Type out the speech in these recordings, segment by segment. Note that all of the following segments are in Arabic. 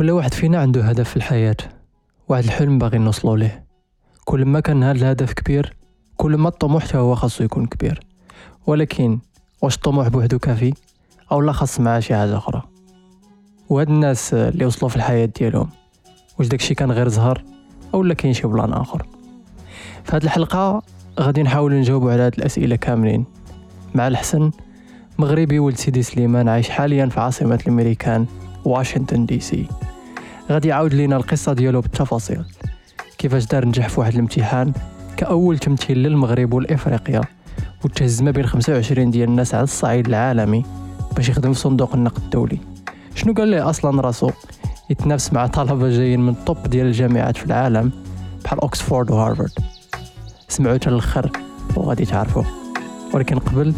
كل واحد فينا عنده هدف في الحياة. واحد الحلم باغي نوصلو ليه. كل ما كان هذا الهدف كبير كل ما الطموح حتى هو خاصو يكون كبير. ولكن واش الطموح بوحدو كافي؟ أو لا خاص معاه شي حاجة أخرى؟ وهاد الناس اللي وصلوا في الحياة ديالهم واش داكشي كان غير زهر؟ أو لا كاين شي plan آخر. في هاد الحلقة غادي نحاول نجاوبوا على هاد الأسئلة كاملين. مع الحسن مغربي ولد سيدي سليمان عايش حاليا في عاصمة الأمريكان واشنطن دي سي. غادي يعاود لينا القصة ديالو بالتفاصيل. كيفاش دار نجح في واحد الامتحان كأول تمثيل للمغرب والإفريقيا وتهز ما بين 25 ديال الناس على الصعيد العالمي باش يخدم في صندوق النقد الدولي. شنو قال ليه أصلا راسو؟ يتنافس مع طلبة جايين من ال top ديال الجامعات في العالم بحال اوكسفورد وهارفارد سمعوا حتى الآخر وغادي تعرفوا ولكن قبل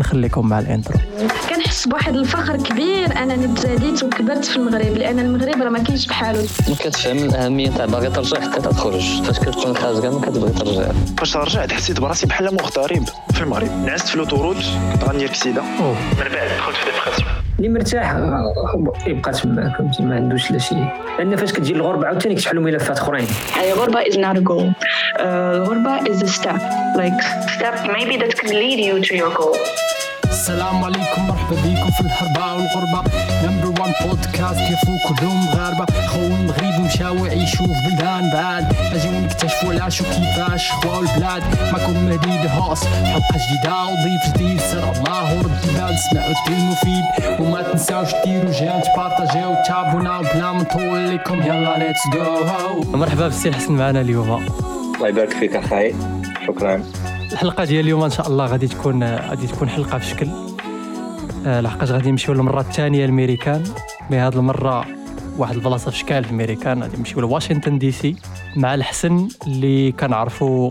نخليكم مع ال intro كنحس بواحد الفخر كبير انني تزاديت وكبرت في المغرب لأن المغرب راه ما كاينش بحالو ما كتفهم الأهمية تاع باغي ترجع حتى تخرج فاش كتكون خارج كاع ما كتبغي ترجع فاش رجعت حسيت براسي بحال مغترب في المغرب نعست في l'autoroute كنت غندير كسيده. من بعد دخلت في dépression اللي مرتاح يبقى تما فهمتي ما عندوش لا شي لأن فاش كتجي الغربه عاوتاني كتحلوا ملفات أخرين الغربة is not a goal. Uh, الغربة is a step. Like step maybe that could lead you to your goal. السلام عليكم مرحبا بكم في الهربة والغربة. number one podcast ضيوفو كلهم مغاربة خواو المغرب مشاو يعيشوا في بلدان بعاد. أجيو نكتشفوا العاش وكيفاش خواو البلاد. معكم مهدي هوس حلقة جديدة وضيف جديد. سر الله ورد البال سمعوا الدين المفيد وما تنساوش ديروا j'aime تبارطاجيو تابونا بلا ما نطول لكم. يلا let's go مرحبا بالسي الحسن معنا اليوم. الله يبارك فيك اخاي شكرا. الحلقة ديال اليوم إن شاء الله غادي تكون غادي تكون حلقة في شكل آه، لحقاش غادي نمشيو للمرة الثانية للميريكان mais هاد المرة واحد البلاصة فشكل في الميريكان غادي نمشيو لواشنطن دي سي مع الحسن اللي كنعرفو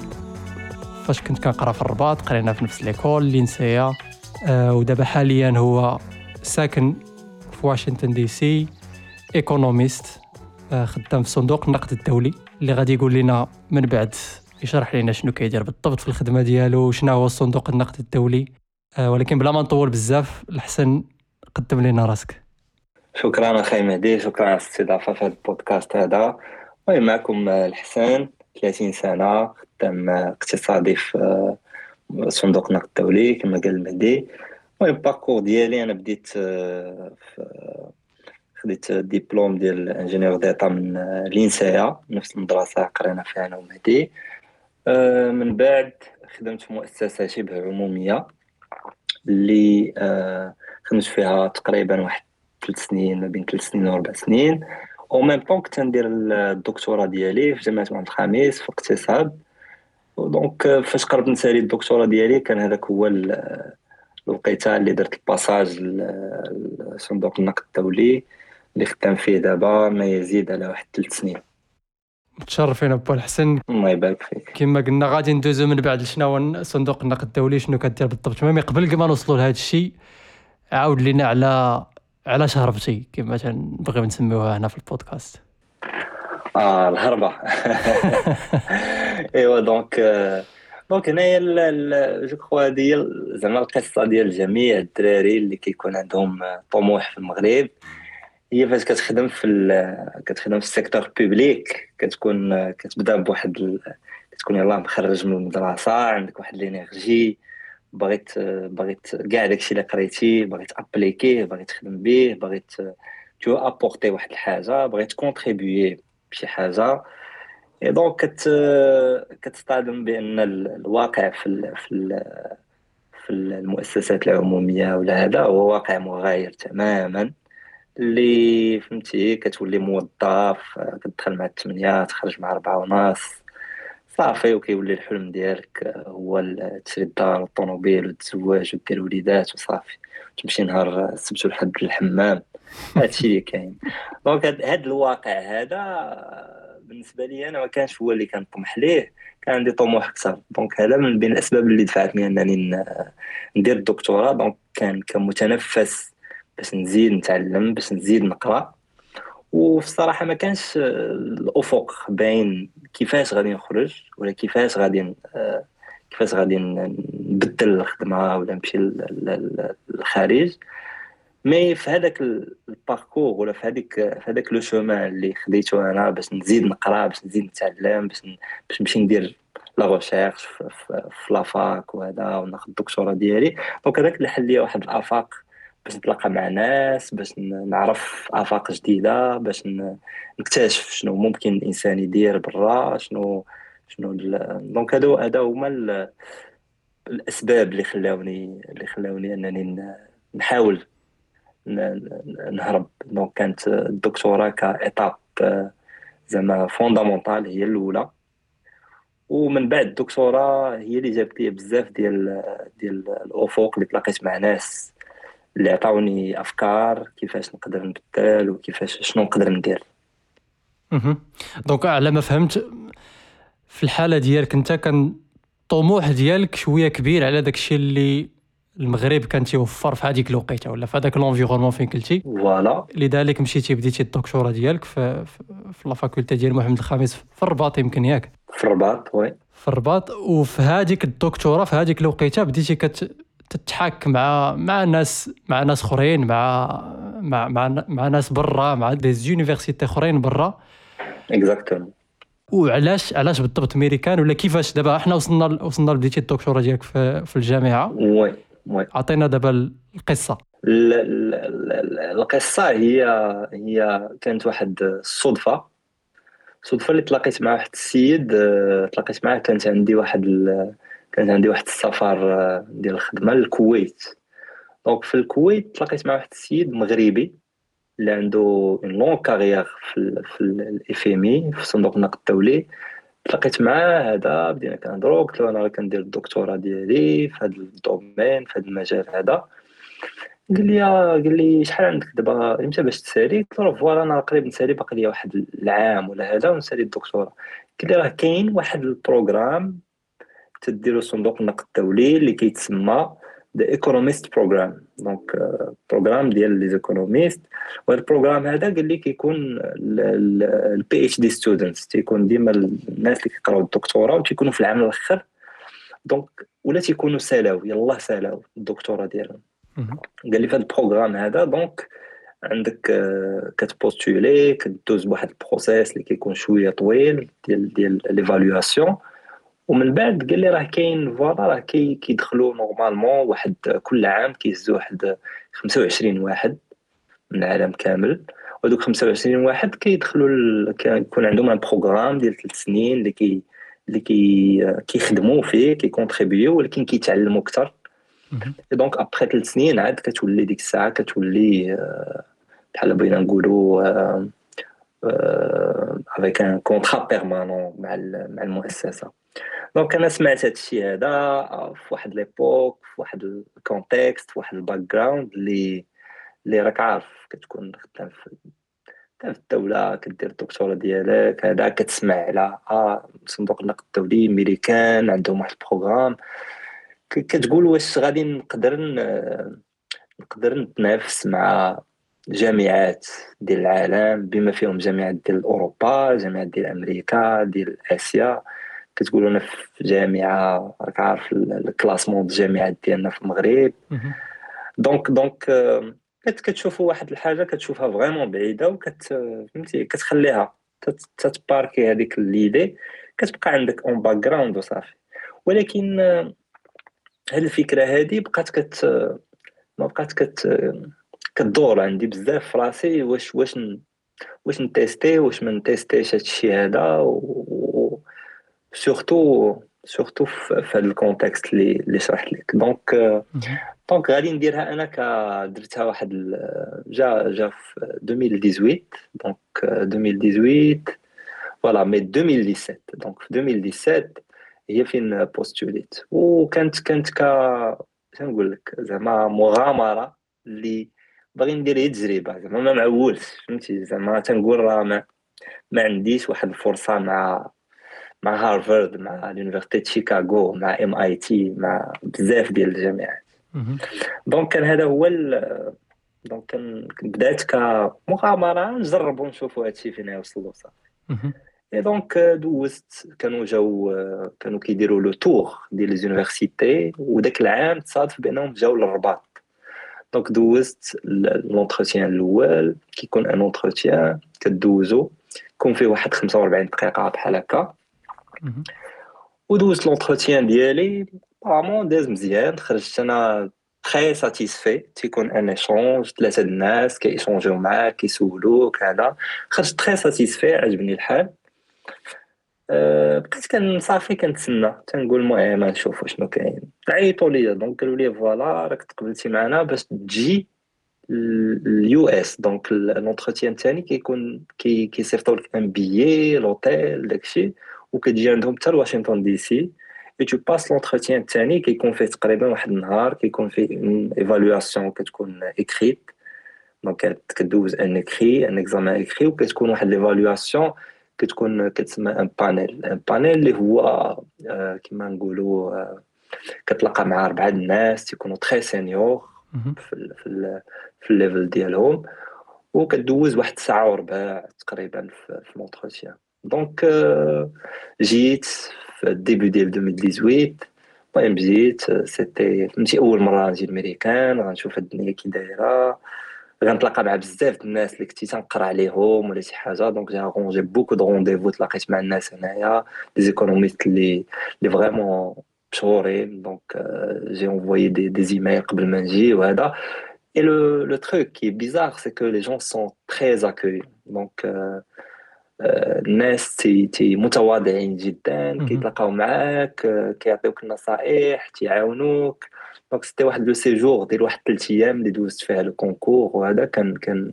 فاش كنت كنقرا في الرباط قرينا في نفس l'école l'INSEA. آه ودابا حاليا هو ساكن في واشنطن دي سي إيكونوميست آه خدام في صندوق النقد الدولي اللي غادي يقول لنا من بعد يشرح لنا شنو كيدير بالضبط في الخدمة ديالو وشنو هو صندوق النقد الدولي؟ آه ولكن بلا ما نطول بزاف الحسن قدم لنا راسك. شكرا اخاي مهدي شكرا على الاستضافة في هذا البودكاست هذا. معكم الحسن 30 سنة خدام اقتصادي في صندوق النقد الدولي كما قال المهدي المهم ال parcours ديالي أنا بديت آه، خديت ديبلوم ديال ingénieur d'état من آه، l'INSEA نفس المدرسة قرينا فيها أنا ومهدي. آه، من بعد خدمت في مؤسسة شبه عمومية اللي آه، خدمت فيها تقريبا واحد ثلاث سنين ما بين ثلاث سنين وربع سنين. au même temps كنت ندير الدكتوراه ديالي في جامعة محمد الخامس في اقتصاد. donc آه، فاش قربت نسالي الدكتوراه ديالي كان هذاك هو ال- الوقيته اللي درت ال passage لصندوق النقد الدولي اللي خدام فيه دابا ما يزيد على واحد ثلاث سنين. متشرفين أبو الحسن. الله يبارك فيك. كما قلنا غادي ندوزو من بعد لشنو هو صندوق النقد الدولي شنو كدير بالضبط. المهم قبل ما نوصلوا لهذا الشيء عاود لينا على على شهربتي كما تنبغيو نسميوها هنا في البودكاست. آه الهربة. إيوا donc آه، donc هنايا ال- ال- je crois هذه زعما القصة ديال جميع الدراري اللي كيكون عندهم آه، طموح في المغرب. هي فاش كتخدم في كتخدم في ال secteur public. كتكون كتبدا بواحد ال- كتكون يلاه مخرج من المدرسة عندك واحد l'énergie بغيت بغيت كاع داكشي اللي قريتي بغيت appliquer بغيت تخدم به بغيت t'apporter واحد الحاجة بغيت contribuer بشي حاجة. et donc كت كتصطدم بأن ال- الواقع في ال في ال في المؤسسات العمومية ولا هذا هو واقع مغاير تماما. اللي فهمتي كتولي موظف كتدخل مع الثمانية تخرج مع أربعة ونص صافي وكيولي الحلم ديالك هو ال- تشري الدار والطوموبيل وتزواج ودير وليدات وصافي. تمشي نهار السبت والحد للحمام. هادشي اللي كاين. donc هاد الواقع هذا بالنسبة لي أنا ما كانش هو اللي كنطمح ليه. كان عندي طموح أكثر. donc هذا من بين الأسباب اللي دفعتني أنني ن- ندير الدكتوراه. donc كان كمتنفس باش نزيد نتعلم باش نزيد نقرأ. وفي الصراحة ما كانش آه، الأفق باين كيفاش غادي نخرج ولا كيفاش غادي آه، كيفاش غادي نبدل الخدمة ولا نمشي لل- لل- للخارج. mais في هذاك ال parcours ولا في هذيك في هذاك le chemin اللي خديته أنا باش نزيد نقرأ باش نزيد نتعلم باش باش نمشي ندير la recherche في la fac وهذا وناخذ الدكتوراه ديالي. donc هذاك اللي حل لي واحد الأفاق. باش نتلاقى مع ناس باش نعرف آفاق جديدة باش نكتشف شنو ممكن الإنسان يدير برا شنو شنو donc هادو هذا هما الأسباب اللي خلاوني اللي خلاوني أنني نحاول نهرب. donc كانت الدكتوراه ك étape زعما fondamentale هي الأولى. ومن بعد الدكتوراه هي اللي جابت لي بزاف ديال ديال الأفق اللي تلاقيت مع ناس اللي عطاوني أفكار كيفاش نقدر نبدل وكيفاش شنو نقدر ندير. donc على ما فهمت في الحالة ديالك أنت كان الطموح ديالك شوية كبير على داك الشيء اللي المغرب كان تيوفر في هذيك الوقيتة ولا في هذاك l'environnement فين كنتي؟ voilà. لذلك مشيتي بديتي الدكتوراه ديالك في, في la faculté ديال محمد الخامس في الرباط يمكن ياك؟ في الرباط oui. في الرباط. وفي هذيك الدكتوراه في هذيك الوقيتة بديتي كت تتحاك مع مع ناس مع ناس أخرين مع مع مع, مع ناس برا مع des universités أخرين برا. exactement وعلاش علاش بالضبط ميريكان ولا كيفاش دابا إحنا وصلنا وصلنا لبديتي الدكتوراه ديالك في, في الجامعة؟ oui oui. عطينا دابا القصة. القصة هي هي كانت واحد الصدفة. صدفة اللي تلاقيت مع واحد السيد تلاقيت معاه كانت عندي واحد كانت عندي واحد السفر ديال الخدمة للكويت. donc في الكويت تلاقيت مع واحد السيد مغربي اللي عنده une longue carrière في في ال FMI في صندوق النقد الدولي. تلاقيت معاه هذا بدينا كنهضروا قلت له أنا كندير الدكتوراه ديالي في هذا ال domaine في هذا المجال هذا. قال لي قال لي شحال عندك دابا؟ إمتى باش تسالي. قلت له voilà أنا قريب نسالي باقي لي واحد العام ولا هذا ونسالي الدكتوراه. قال لي راه كاين واحد ال programme تديرو صندوق النقد الدولي اللي كيتسمى the economist program donc programme ديال les économistes وهذا ال programme هذا قال لي كيكون ال PhD students تيكون ديما الناس اللي كيقراو الدكتوراه وتيكونوا في العام الآخر donc ولا تيكونوا سالاو. يلاه سالاو الدكتوراه ديالهم. قال لي في هذا ال programme هذا donc عندك كت postuler كدوز بواحد ال process اللي كيكون شوية طويل ديال ديال l'évaluation ومن بعد قال لي راه كاين voilà راه كي كيدخلوا normalement واحد كل عام كيهزوا واحد 25 واحد من العالم كامل. ودوك 25 واحد كيدخلوا كيكون عندهم un programme ديال ثلاث سنين اللي كي اللي كي كيخدموا فيه كي contribuer ولكن كيتعلموا أكثر. donc après ثلاث سنين عاد كتولي ديك الساعة كتولي بحال بغينا نقولوا avec un contrat permanent مع مع المؤسسة. donc أنا سمعت هذا الشيء هذا في واحد l'époque في واحد ال contexte في واحد ال background اللي اللي راك عارف كتكون خدام في في الدولة كدير الدكتوراه ديالك هذا كتسمع على آه صندوق النقد الدولي ميريكان عندهم واحد البروغرام. كتقول واش غادي نقدر نقدر نتنافس مع جامعات ديال العالم بما فيهم جامعات ديال أوروبا جامعات ديال أمريكا ديال آسيا. كتقولوا أنا في جامعة راك عارف ال classement الجامعات ديالنا في المغرب. donc donc كتشوفوا واحد الحاجة كتشوفها vraiment بعيدة وكت فهمتي كتخليها تت parquer هذيك l'idée كتبقى عندك en background وصافي. ولكن هاد الفكرة هذه بقات كت ما بقات كت كدور عندي بزاف في راسي واش واش واش ن tester واش ما ن tester ش هادشي هذا surtout surtout في هذا ال contexte اللي شرحت لك donc donc غادي نديرها أنا ك درتها واحد جا جا في 2018 donc 2018 voilà mais 2017 donc في 2017 هي فين postulé ت وكانت كانت ك نقول لك زعما مغامره اللي باغي ندير هي تجربه زعما ما معولش فهمتي زعما تنقول راه ما, ما عنديش واحد الفرصه مع مع هارفارد مع ال université شيكاغو مع MIT مع بزاف ديال الجامعات. donc كان هذا هو donc كان بدات كمغامره نجربوا نشوفوا هادشي فين يوصلوا صافي. اي donc دوزت كانوا جاو كانوا كيديروا le tour ديال les universités وداك العام تصادف بأنهم جاو للرباط. donc دوزت l'entretien الأول كيكون un entretien كدوزو يكون فيه واحد 45 دقيقة بحال هكا. ودوزت l'entretien ديالي apparemment داز مزيان خرجت أنا très satisfait تيكون un échange ثلاثة الناس كي échanger و معاك كيسولوك هذا. خرجت très satisfait عجبني الحال. أه بقيت كان صافي كنتسنى. تنقول المهم نشوفو شنو كاين. عيطوا لي donc قالوا لي voilà راك تقبلتي معنا باش تجي ال US. donc l'entretien الثاني كيكون كيصيفطوا لك un billet l'hôtel داكشي. وكتجي عندهم حتى لواشنطن دي سي et tout passe l'entretien الثاني كيكون فيه تقريبا واحد النهار كيكون فيه évaluation كتكون écrite donc كدوز un écrit un examen écrit وكتكون واحد l'évaluation كتكون كتسمى un panel un panel اللي هو آه كما نقولوا آه كتلقى مع اربعه الناس تيكونوا très senior في في, في ال level ديالهم وكدوز واحد الساعة وربع تقريبا في l'entretien donc جيت في début ديال 2018 المهم جيت c'était فهمتي اول مره نجي الميريكان غنشوف الدنيا كي دايره غنتلاقى مع بزاف الناس اللي كنت تنقرا عليهم ولا شي حاجة donc j'ai rangé beaucoup de rendez-vous تلاقيت مع الناس هنايا les économistes اللي اللي vraiment مشهورين donc j'ai envoyé des des emails قبل ما نجي وهذا Et le, le truc qui est bizarre, c'est que les gens sont très accueillants. Donc, euh, الناس تي تي متواضعين جدا كيتلاقاو معاك كيعطيوك النصائح تيعاونوك. donc c'était واحد le séjour ديال واحد ثلاث أيام اللي دوزت فيها ال concours وهذا كان كان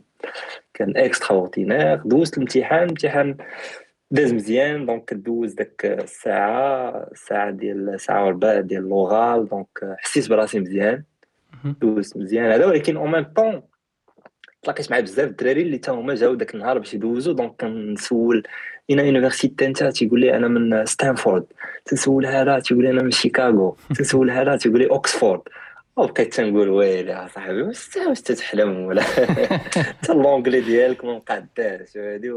كان extraordinaire دوزت الامتحان الامتحان داز مزيان. donc كدوز داك الساعة الساعة ديال ساعه وربع ديال l'oral donc حسيت براسي مزيان. دوزت مزيان. هذا ولكن en même temps تلاقيت مع بزاف الدراري اللي تا هما جاو داك النهار باش يدوزو. donc كنسول اينا université انت تيقول لي أنا من ستانفورد تنسولها راه تيقول لي أنا من شيكاغو تنسولها راه تيقول لي اوكسفورد وبقيت تنقول ويلي صاحبي واش واش تتحلم ولا؟ حتى ال l'anglais ديالك ما مقاداش هادي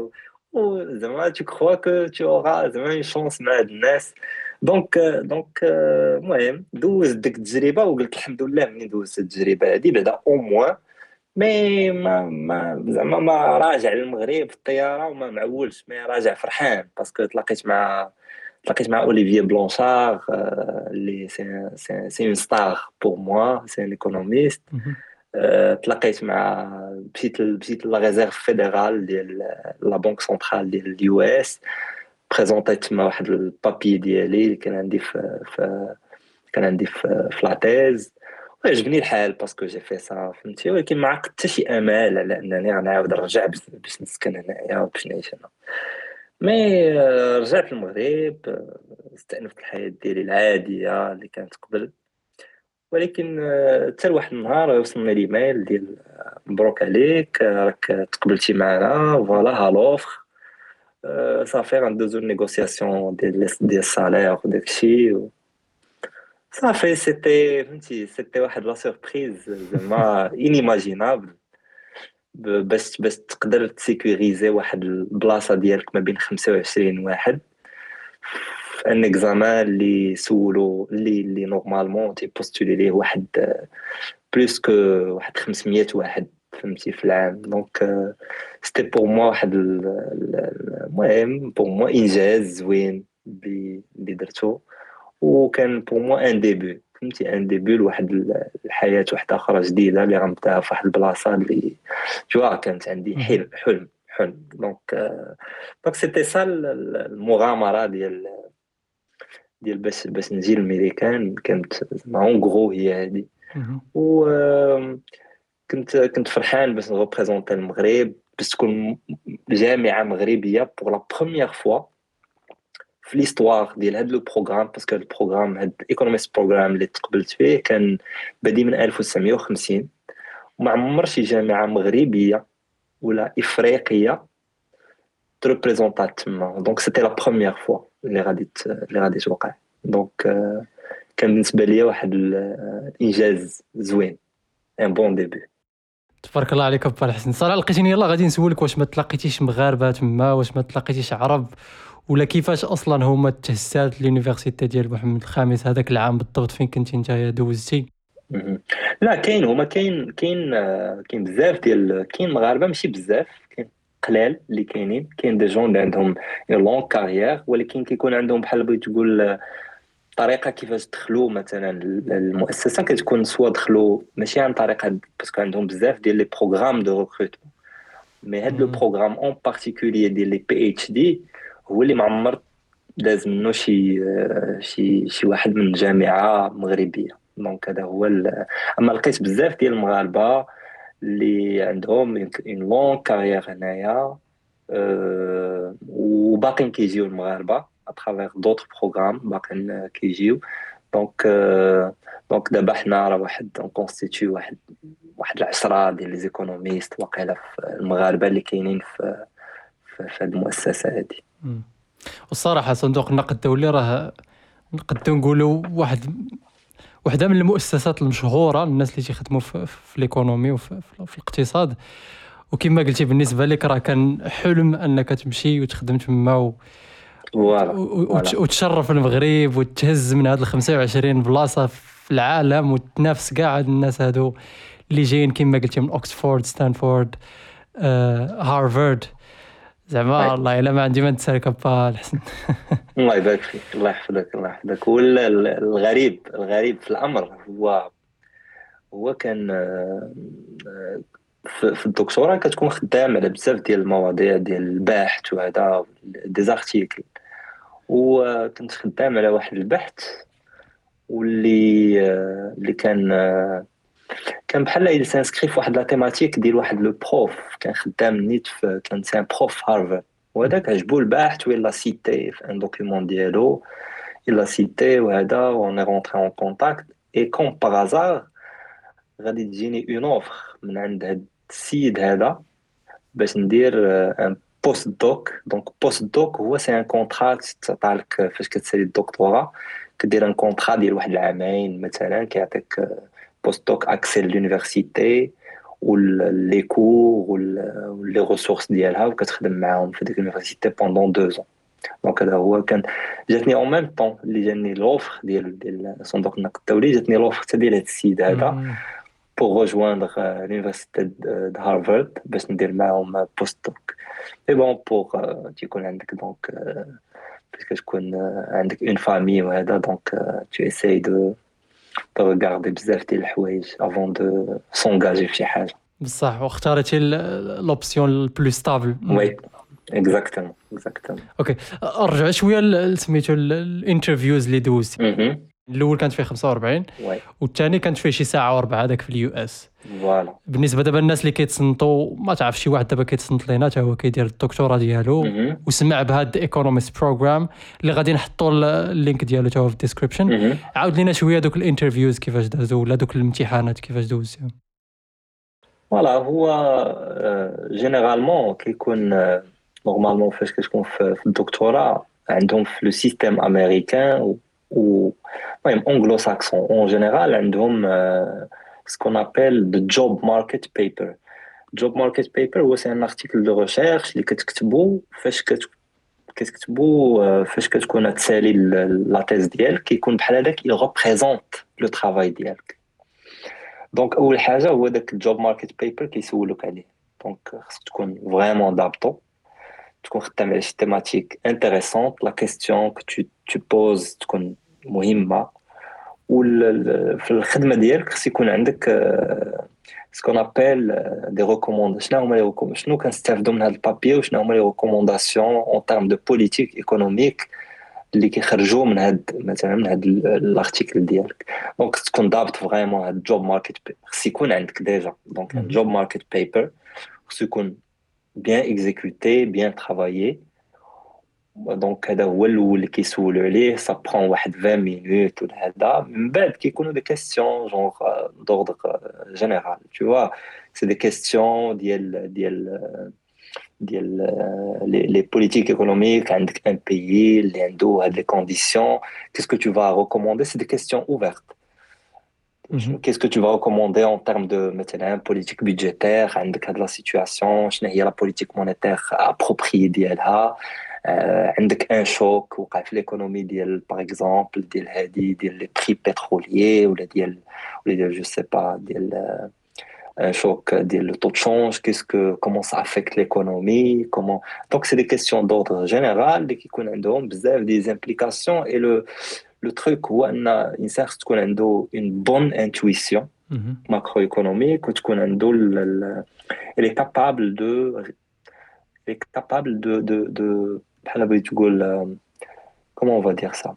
وزعما tu crois que tu auras زعما une chance مع هاد الناس. donc donc المهم دوزت ديك التجربة وقلت الحمد لله منين دوزت التجربة هادي. بعدا au moins mais ما ما زعما ما راجع للمغرب في الطيارة وما معولش mais راجع فرحان parce que تلاقيت مع تلاقيت مع اوليفيي بلونشار اللي c'est c'est une star pour moi c'est un économiste تلاقيت مع مشيت مشيت la réserve fédérale ديال la banque centrale ديال ال US. بريزونطيت تما واحد ال papier ديالي اللي كان عندي في, في كان عندي في la thèse عجبني الحال parce que j'ai fait ça فهمتي؟ ولكن ما عقدت حتى شي آمال على أنني غنعاود نرجع باش نسكن هنايا وباش نعيش هنا. mais رجعت للمغرب استأنفت الحياة ديالي العادية اللي كانت قبل. ولكن حتى لواحد النهار وصلنا الايميل ديال مبروك عليك راك تقبلتي معنا voilà ها l'offre صافي غندوزو négociation ديال ديال ال salaire وداكشي صافي c'était فهمتي c'était واحد la surprise زعما inimaginable باش باش تقدر تسيكوريزي واحد البلاصة ديالك ما بين 25 واحد. في un examen اللي سولو اللي اللي normalement تيبوستولي ليه واحد plus que واحد 500 واحد فهمتي في العام. donc c'était pour moi واحد المهم pour moi انجاز زوين اللي درتو. وكان pour moi un début فهمتي؟ un début لواحد الحياة واحدة أخرى جديدة اللي غنبداها في واحد البلاصة اللي جوا كانت عندي حلم حلم حلم. donc donc c'était ça المغامرة ديال ديال باش باش نجي للميريكان كانت زعما en gros هي هادي. و كنت كنت فرحان باش نغوبريزونتي المغرب باش تكون جامعة مغربية pour la première fois في l'histoire ديال هذا le programme parce que ال programme هاد economist program اللي تقبلت فيه كان بادي من 1950 وما عمر شي جامعة مغربية ولا إفريقية تريبريزونطات تما. donc c'était la première fois اللي غادي اللي غادي توقع donc كان بالنسبة ليا واحد الانجاز زوين. un bon début تبارك الله عليك با الحسن صراحة لقيتيني يلا غادي نسولك واش ما تلاقيتيش مغاربة تما واش ما تلاقيتيش عرب ولا كيفاش أصلا هما التهسات l'université ديال محمد الخامس هذاك العام بالضبط فين كنتي نتايا دوزتي. لا كاين هما كاين كاين آه، كاين بزاف ديال كاين مغاربة ماشي بزاف كاين قلال اللي كاينين كاين des gens اللي عندهم longue carrière ولكن كيكون عندهم بحال بغيت تقول آه، طريقة كيفاش دخلوا مثلا المؤسسة كتكون soit دخلوا ماشي عن طريق parce que عندهم بزاف ديال les programmes de recrutement mais هاد le. programme en particulier ديال les PhD هو اللي معمر داز منه شي آه، شي شي واحد من جامعة مغربية donc هذا هو أما لقيت بزاف ديال المغاربة اللي عندهم une longue carrière هنايا أه وباقيين كيجيو المغاربة à travers d'autres programmes باقيين كيجيو donc أه donc دابا حنا راه واحد constitue واحد واحد العشرة ديال les économistes واقيلا المغاربة اللي كاينين في في هاد المؤسسة مم. والصراحه صندوق النقد الدولي راه نقدروا نقولوا واحد وحدة من المؤسسات المشهورة الناس اللي تيخدموا في, في ال économie وفي في, الاقتصاد. وكما قلتي بالنسبة لك راه كان حلم أنك تمشي وتخدم تما و... وتشرف المغرب وتهز من هاد ال 25 بلاصة في العالم وتنافس كاع هاد الناس هادو اللي جايين كما قلتي من اوكسفورد ستانفورد آه، هارفارد زعما أي. الله الا ما عندي ما نتسالك با الحسن. الله يبارك فيك الله يحفظك الله يحفظك. ولا الغريب الغريب في الأمر هو هو كان آه، آه، في في الدكتوراه كتكون خدام على بزاف ديال المواضيع ديال البحث وهذا des articles وكنت خدام على واحد البحث واللي آه، اللي كان كان بحال il s'inscrit في واحد la thématique ديال واحد le prof كان خدام نيت في كان c'est un prof في هارفارد. وهذاك عجبو البحث و il l'a cité في un document ديالو. il cité وهذا on est rentré en contact. et comme par hasard غادي تجيني une offre من عند هاد السيد هذا باش ندير un postdoc donc postdoc هو c'est un contrat تعطى لك فاش كتسالي الدكتوراه. كدير un contrat ديال واحد العامين مثلا كيعطيك postdoc accès l'université و les cours و les ressources ديالها وكتخدم معاهم في ديك ال université pendant deux ans donc هذا هو كان جاتني en même temps اللي جاني l'offre ديال ديال صندوق النقد الدولي جاتني l'offre حتى ديال هذا السيد هذا مم. pour rejoindre euh, l'université de, de Harvard باش ندير معاهم postdoc mais bon pour تيكون عندك donc باش كتكون euh, عندك une famille وهذا donc tu essaies de de regarder بزاف ديال الحوايج avant de s'engager في شي حاجة بصح واختاريتي ال- l'option ال plus stable oui exactement exactement OK ارجع شوية سميتو ال- ال interviews اللي دوزتي. الأول كانت فيه 45 oui. والثاني كانت فيه شي ساعة وربع هذاك في ال US. Voilà. بالنسبة دابا الناس اللي كيتصنتوا ما تعرف شي واحد دابا كيتصنت لينا حتى هو كيدير الدكتوراه ديالو. وسمع بهاد economist program اللي غادي نحطوا ال- ال link ديالو حتى هو في ال description. عاود لينا شوية دوك ال interviews كيفاش دازوا ولا دوك الامتحانات كيفاش دوزتيهم voilà هو généralement كيكون normalement فاش كتكون في الدكتوراه عندهم في le système américain و و- المهم anglo-saxon en général عندهم ce qu'on appelle the job market paper job market paper هو c'est un article de recherche اللي كتكتبو فاش كت كتكتبو آه، فاش كتكون تسالي ال- la thèse ديالك كيكون بحال هذاك il représente le travail ديالك donc اول حاجة هو داك ال job market paper كيسولوك عليه donc خصك تكون vraiment ضابطو تكون خدام على شي thématique intéressante la question que tu te poses تكون مهمة. وال في الخدمة ديالك خص يكون عندك ce qu'on appelle des recommandes شنو هما شنو كنستافدوا من هذا ال papier وشنو هما لي recommandations en termes de politique économique اللي كيخرجوا من هاد مثلا من هاد ال article ديالك؟ donc تكون ضابط vraiment هاد ال job market خص يكون عندك déjà donc. job market paper خص يكون bien exécuté bien travaillé donc هذا هو الأول اللي كيسولوا عليه. ça prend واحد 20 minutes ولا هذا. من بعد كيكونوا des questions genre d'ordre général tu vois c'est des questions ديال ديال ديال les les politiques économiques عندك un pays اللي عنده هاد les conditions qu'est-ce que tu vas recommander c'est des questions ouvertes Qu'est-ce que tu vas recommander en termes de مثلا politique budgétaire? عندك هاد la situation شنو هي لا politique monétaire appropriée ديالها? آه، عندك un choc وقع في l'économie ديال par exemple ديال هادي ديال les prix pétroliers ولا ديال ولا ديال je sais pas ديال un choc ديال le taux de change qu'est-ce que comment ça affecte l'économie comment donc c'est des questions d'ordre général اللي كيكون عندهم بزاف des implications et le le truc هو ان الانسان خص تكون عنده une bonne intuition macroéconomique وتكون عنده il est capable de il est capable de de de بحال بغيت تقول comment on va dire ça?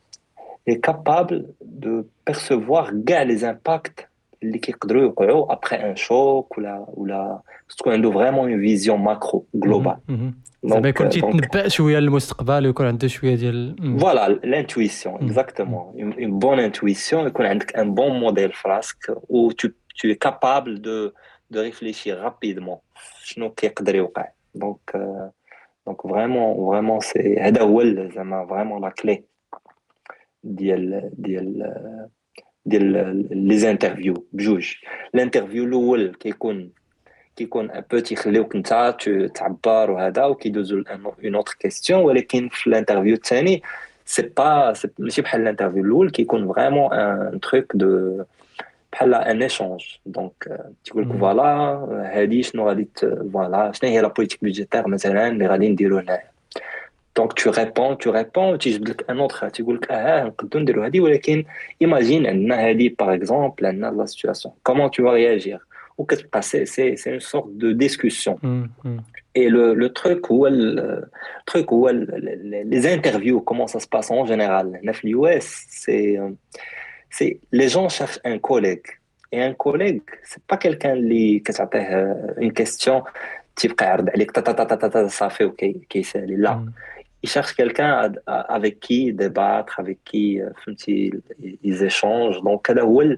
Il est capable de percevoir كاع les impacts اللي كيقدروا يوقعوا après un choc ولا ولا تكون عنده vraiment une vision macro globale زعما يكون تيتنبأ شوية للمستقبل ويكون عنده شوية ديال voilà l'intuition exactement une bonne intuition يكون عندك un bon modèle في راسك و tu tu es capable de de réfléchir rapidement. شنو كيقدر يوقع donc donc vraiment vraiment c'est هذا هو زعما vraiment la clé ديال ديال ديال les interviews بجوج ال interview الأول كيكون كيكون un peu تيخليوك انت تعبر وهذا وكيدوزو une autre question ولكن في ال interview الثاني c'est pas ماشي بحال ال interview الأول كيكون vraiment un truc de بحال un échange donc تيقول لك voilà هادي شنو غادي voilà شنو هي la politique budgétaire مثلا اللي غادي نديرو هنايا؟ donc tu réponds tu réponds تيجبد لك un autre تيقول لك آه نقدروا نديرو هادي ولكن imagine عندنا هادي par exemple عندنا la situation comment tu réagirais وكتبقى c'est c'est c'est une sorte de discussion et le le truc هو ال truc هو les interviews comment ça se passe en général هنا في ال US c'est c'est les gens cherchent un collègue et un collègue c'est pas quelqu'un اللي كتعطيه une question تيبقى يعرض عليك تا تا تا تا تا صافي وكيسالي là il cherche quelqu'un avec qui débattre, avec qui ils échangent. Donc, هذا هو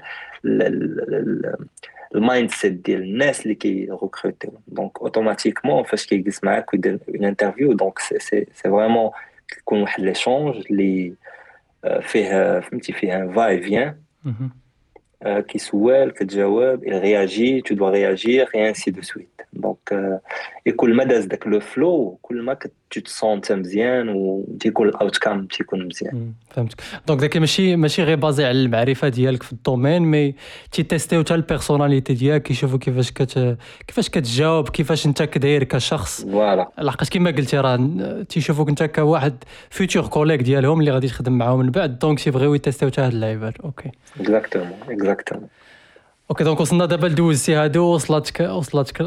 ال mindset ديال الناس اللي كي recrutيو donc automatiquement فاش كيجلس معاك ويدير une interview donc c'est c'est c'est vraiment كيكون واحد l'échange اللي فيه فهمتي فيه un va-et-vient كيسوال كتجاوب il réagit tu dois réagir et ainsi de suite. donc كل ما داز داك le flow كل ما tu te sens مزيان وتيكون ال outcome تيكون مزيان فهمتك. donc داك ماشي ماشي غير basé على المعرفة ديالك في ال domaine mais تي testيو حتى ال personnalité ديالك كيشوفوا كيفاش كت كيفاش كتجاوب كيفاش انت كداير كشخص. voilà لحقاش كما قلتي راه تيشوفوك انت كواحد futur collègue ديالهم اللي غادي تخدم معاهم من بعد. donc تيبغيو ي testيو حتى هاد اللعيبات. OK exactement exactement OK donc وصلنا دابا لدوزتي هادو وصلتك وصلتك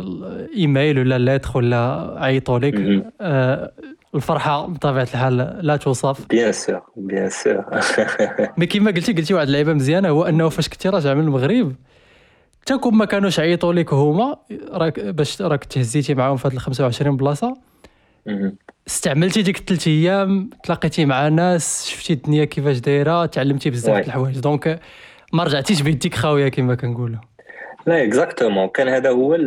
ايميل ولا lettre ولا عيطوا لك آه الفرحة بطبيعة الحال لا توصف. bien sûr bien sûr mais كيما قلتي قلتي واحد اللعيبة مزيانة هو أنه فاش كنتي راجع من المغرب حتى كون ما كانوش عيطوا لك هما راك باش راك تهزيتي معاهم في هاد ال 25 بلاصة استعملتي ديك الثلاث أيام تلاقيتي مع ناس شفتي الدنيا كيفاش دايرة تعلمتي بزاف الحوايج. donc ما رجعتيش بيديك خاوية كما كنقولوا. لا exactement كان هذا هو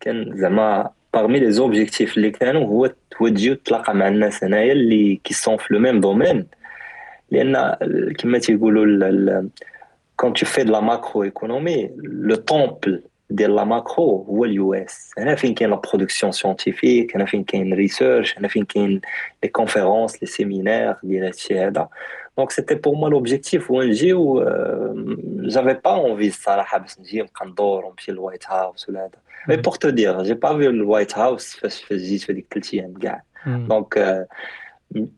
كان زعما parmi les objectifs اللي كانوا هو هو تجي تلاقى مع الناس هنايا اللي qui sont في le même domaine لأن كما تيقولوا quand tu fais la macroéconomie le temple ديال la macro هو ال US. هنا فين كاين la production scientifique هنا فين كاين research هنا فين كاين les conférences les séminaires ديال هادشي هذا. donc c'était pour moi l'objectif هو نجيو j'avais pas envie الصراحه باش نجي نبقى ندور ونمشي لل White House ولا هذا mais pour te dire j'ai pas fait ال White House فاش فاش جيت في هذيك ثلاث أيام كاع donc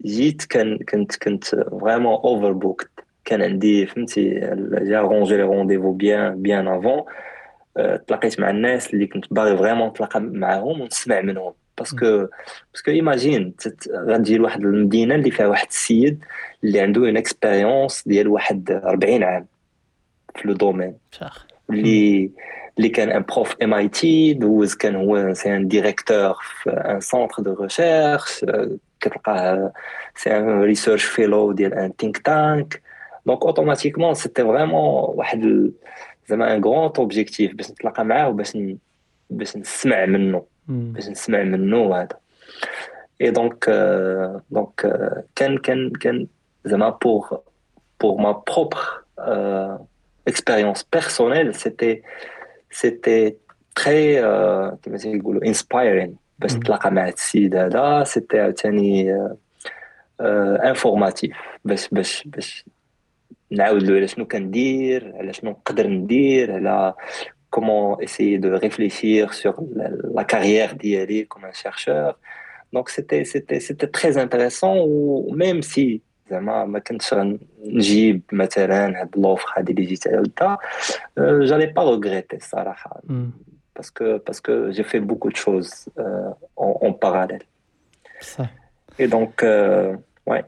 جيت كان كنت كنت vraiment overbooked كان عندي فهمتي j'ai arrangé les rendez-vous bien bien avant تلاقيت مع الناس اللي كنت باغي vraiment نتلاقى معاهم ونسمع منهم parce que parce que imagine غتجي لواحد المدينة اللي فيها واحد السيد اللي عنده une expérience ديال واحد 40 عام في le domaine اللي اللي كان un prof MIT دوز كان هو c'est un directeur في un centre de recherche كتلقاه c'est un research fellow ديال un think tank donc automatiquement c'était vraiment واحد زعما un grand objectif باش نتلاقى معاه وباش باش نسمع منه. باش نسمع منه وهذا et donc donc كان كان كان زعما pour pour ma propre expérience personnelle c'était c'était très كيما تيقولوا inspiring باش نتلاقى مع هاد السيد هذا c'était عاوتاني informatif باش باش باش نعاود له على شنو كندير على شنو نقدر ندير على comment essayer de réfléchir sur la, la carrière d'IRI comme un chercheur. Donc c'était c'était c'était très intéressant ou même si زعما ما كنتش نجيب مثلا هاد لوفر هادي اللي جيت عليها j'allais pas regretter الصراحه parce que parce que j'ai fait beaucoup de choses euh, en, en parallèle. صح Et donc euh, ouais.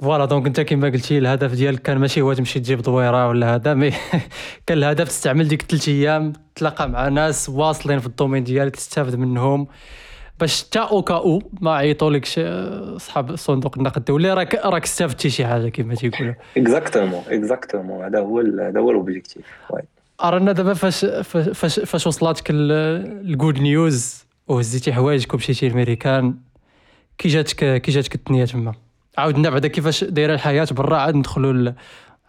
فوالا دونك انت كما قلتي الهدف ديالك كان ماشي هو تمشي تجيب دويره ولا هذا مي كان الهدف تستعمل ديك ثلاث أيام تلاقى مع ناس واصلين في ال domaine ديالك تستافد منهم. باش حتى au cas où ما عيطولكش صحاب صندوق النقد الدولي راك راك استفدتي شي حاجة كما تيقولوا. exactement exactement هذا هو هذا هو ال objectif أرانا دابا فاش فاش فاش وصلاتك ال good news وهزيتي حوايجك ومشيتي لميريكان كي جاتك كي جاتك الدنيا تما؟ عاودنا بعدا كيفاش دايرة الحياة برا عاد ندخلوا ل...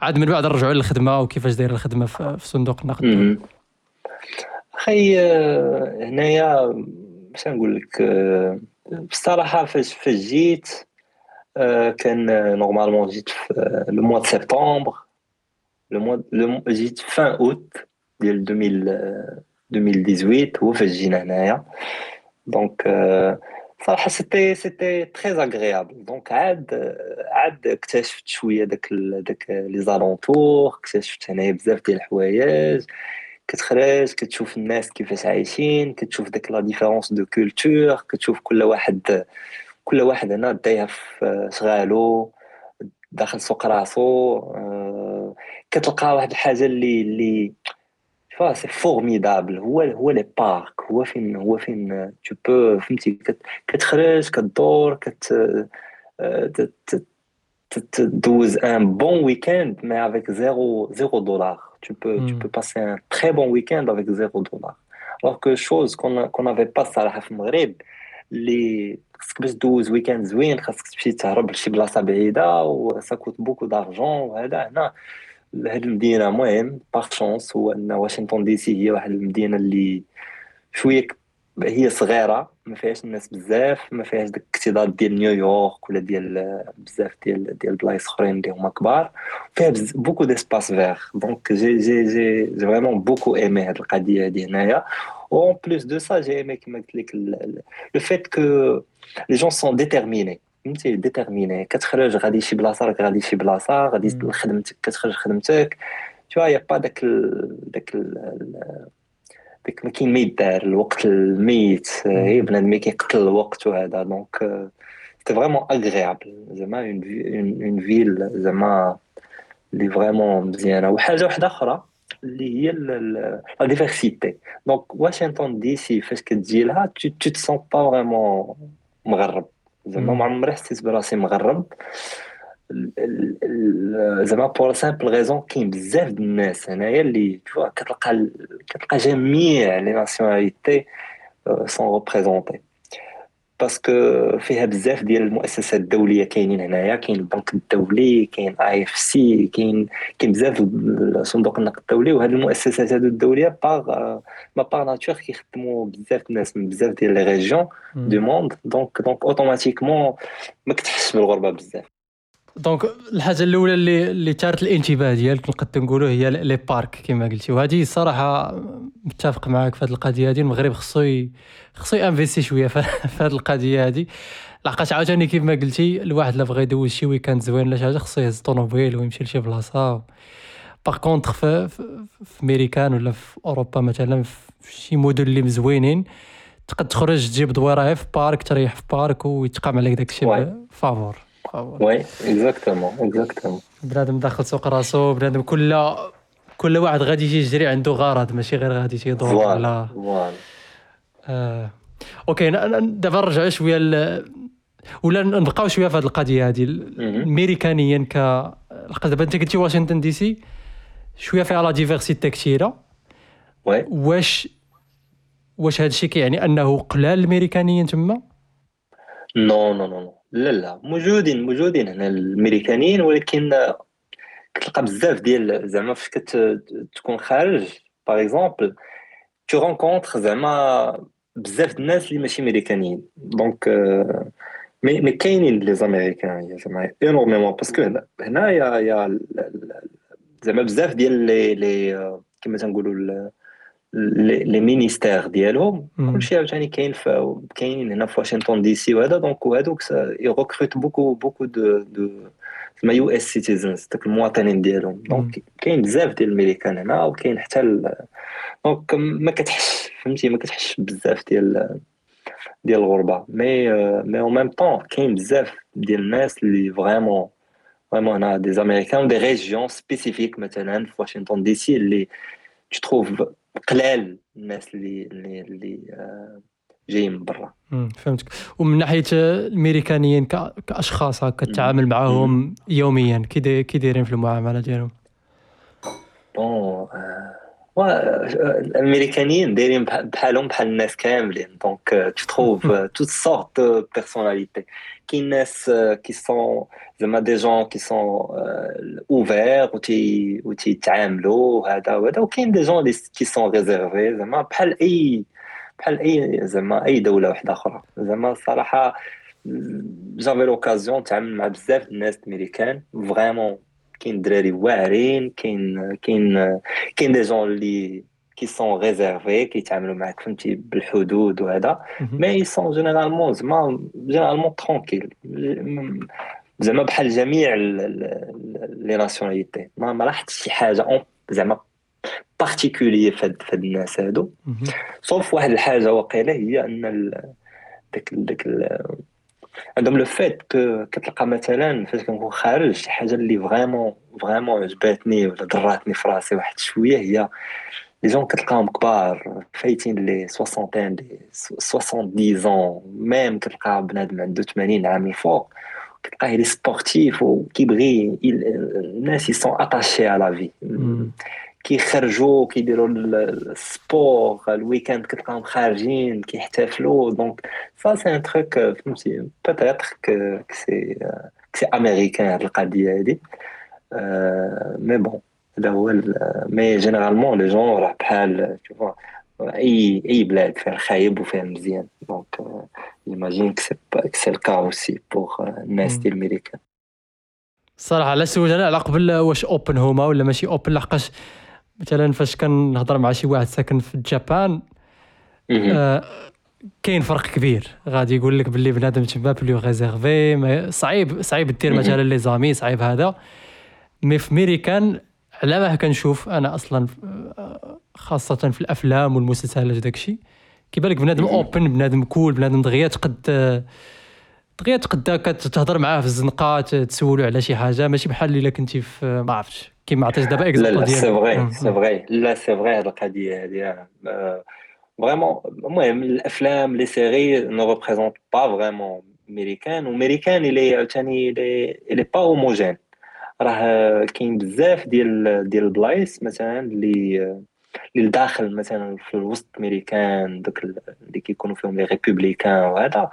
عاد من بعد نرجعوا للخدمة وكيفاش دايرة الخدمة في, في صندوق النقد. أخي هنايا باش نقول لك بصراحة فاش فاش جيت كان normalement جيت في le mois سبتمبر le mois جيت vingt août ديال 2018 هو فاش جينا هنايا. donc صراحة c'était c'était très agréable donc عاد عاد اكتشفت شوية داك داك les alentours اكتشفت هنايا بزاف ديال الحوايج. كتخرج كتشوف الناس كيفاش عايشين كتشوف داك la différence de culture كتشوف كل واحد كل واحد هنا دايها في شغالو داخل سوق راسو. كتلقى واحد الحاجة اللي اللي ça c'est formidable هو هو les parcs هو فين هو فين tu peux فهمتي كتخرج كدور كت تدوز un bon week-end mais avec zéro zéro dollar tu peux tu peux passer un très bon week-end avec zéro dollar. Alors que chose qu'on qu'on n'avait pas صراحة في المغرب اللي خاصك باش دوز week-end زوين خاصك تمشي تهرب لشي بلاصه بعيده و سا كوت بوكو دارجون وهذا هنا هاد المدينة المهم par chance هو إن واشنطن دي سي هي واحد المدينة اللي شوية هي صغيرة ما فيهاش الناس بزاف ما فيهاش داك الاكتظاظ ديال نيويورك ولا ديال بزاف ديال ديال بلايص أخرين اللي هما كبار. فيها beaucoup d'espaces verts donc j'ai j'ai j'ai j'ai vraiment beaucoup aimé هاد القضية هادي هنايا. en plus de ça j'ai aimé كيما قلت لك le fait que les gens sont déterminés فهمتي déterminés. كتخرج غادي شي بلاصة راك غادي شي بلاصة غادي لخدمتك كتخرج خدمتك. tu as pas داك داك ديك ما كاين ما يدار الوقت الميت. هي بنادم كيقتل الوقت وهذا. donc c'était vraiment agréable زعما une ville زعما اللي vraiment مزيانة. وحاجة واحدة أخرى اللي هي la diversité donc واشنطن دي سي فاش كتجي لها tu te sens pas vraiment مغرب. زعما ما عمري حسيت براسي مغرب. زعما pour simple raison كاين بزاف د الناس هنايا اللي كتلقى كتلقى جميع les nationalités sont représentées parce que فيها بزاف ديال المؤسسات الدولية كاينين هنايا. كاين البنك الدولي كاين IFC كاين كاين بزاف صندوق النقد الدولي. وهاد المؤسسات هادو الدولية par ma par nature كيخدموا بزاف الناس من بزاف ديال les régions du monde donc donc automatiquement ما كتحسش بالغربة بزاف. donc الحاجة الأولى اللي اللي ثارت الانتباه ديالك نقدر نقولوا هي les parcs كما قلتي. وهذه الصراحه متفق معك في هذه القضية هذه المغرب خصو. خصو ينفيستي شوية في هذه القضية هذه لحقاش عاوتاني كيف القلتي الواحد لا بغى يدوز شي weekend زوين ولا شي حاجة خصو يهز الطوموبيل ويمشي لشي بلاصة. par contre في, في ميريكان ولا في أوروبا مثلا في شي مدن اللي مزوينين تقد تخرج تجيب دويره في parc تريح في parc ويتقام عليك داكشي فافور وي اكزاكتومون اكزاكتومون بنادم داخل سوق راسو بنادم كل كل واحد غادي يجي يجري عنده غرض ماشي غير غادي تيدور ولا voilà آه. okay دابا نرجعوا شوية ل... ولا نبقاو شوية في هذه القضية هذه الميريكانيا ك دابا أنت قلتي واشنطن دي سي شوية فيها la diversité كثيرة. oui. واش واش هذا الشيء كيعني أنه قلال الميريكانيين تما؟ non non non لا لا. موجودين موجودين هنا الامريكانيين ولكن كتلقى بزاف ديال زعما فاش كتكون خارج. par exemple tu rencontres زعما بزاف الناس اللي ماشي امريكانيين donc mais mais كاينين les américains زعما énormément parce que هنا هنايا يا زعما بزاف ديال les les كيما تنقولوا les les ministères ديالهم مم. كلشي عاوتاني كاين في كاينين هنا في واشنطن دي سي وهذا donc وهذوك يغوكروت beaucoup beaucoup de de زعما US citizens داك المواطنين ديالهم donc كاين بزاف ديال الميريكان هنا وكاين حتى ال- donc ما كتحش فهمتي ما كتحش بزاف ديال ديال الغربه mais mais en même temps كاين بزاف ديال الناس اللي vraiment vraiment هنا des américains و des régions spécifiques مثلا في واشنطن دي سي اللي تشوف قلال الناس اللي اللي اللي آه، جايين من برا. فهمتك. ومن ناحية الامريكانيين كأشخاص هكا تتعامل معاهم يوميا كي داي- كي دايرين في المعاملة ديالهم؟ bon آه، آه، الامريكانيين دايرين بح- بحالهم بحال الناس كاملين. donc trouves toutes sortes de personnalités كاين ناس qui sont زعما des gens qui sont ouverts وتي وتيتعاملوا هذا وهذا وكاين des gens qui sont réservés زعما بحال اي بحال اي زعما اي دوله واحدة أخرى زعما الصراحه j'avais l'occasion نتعامل مع بزاف د الناس امريكان vraiment كاين دراري واعرين كاين كاين كاين des gens اللي qui sont réservés كيتعاملوا معاك فهمتي بالحدود وهذا. mais sont généralement زعما généralement tranquilles زعما بحال جميع les nationalités ما لاحظتش شي حاجة en زعما particulier في هاد الناس هادو. sauf واحد الحاجة واقيلا هي ان داك داك عندهم le fait كتلقى مثلا فاش كنكون خارج شي حاجة اللي vraiment فريمون عجباتني ولا ضراتني في راسي واحد شوية هي لي جون كتلقاهم كبار فايتين لي 60 لي 70 زون ميم كتلقى بنادم عنده 80 عام الفوق كتلقاه لي سبورتيف وكيبغي il- الناس يسون اتاشي على في مم. كيخرجوا كيديروا ال- السبور الويكاند كتلقاهم خارجين كيحتفلوا دونك سا سي ان تروك فهمتي بوتيتر كو سي سي امريكان هاد القضية هادي مي بون هذا هو مي جينيرالمون لي جون راه بحال vois أي أي بلاد فيها الخايب وفيها المزيان دونك جيماجين كو سي الكا اوسي بوغ الناس. ديال الميريكان الصراحه لا سولت أنا على قبل واش اوبن هما ولا ماشي اوبن لحقاش مثلا فاش كنهضر مع شي واحد ساكن في الجابان آه، كاين فرق كبير. غادي يقول لك باللي بنادم تما plus réservé صعيب صعيب دير. مثلا les amis صعيب هذا. mais في ميريكان على ما كنشوف أنا أصلا آه، خاصة في الأفلام والمسلسلات وداك الشيء. كيبان لك بنادم. open بنادم cool بنادم دغيا تقد آه، دغيا تقد هكا تهضر معاه في الزنقه تسولو على شي حاجة ماشي بحال إلا كنتي في ما عرفتش. كيما عطيت دابا l'exemple là c'est vrai. c'est vrai là c'est vrai هاد القضية هادي. vraiment المهم الأفلام les séries ne représentent pas vraiment ميريكان وميريكان elle est عاوتاني elle est pas homogène راه كاين بزاف ديال ديال البلايص مثلا اللي اللي لداخل مثلا في الوسط ميريكان دوك ال- اللي كيكونوا فيهم les républicains وهذا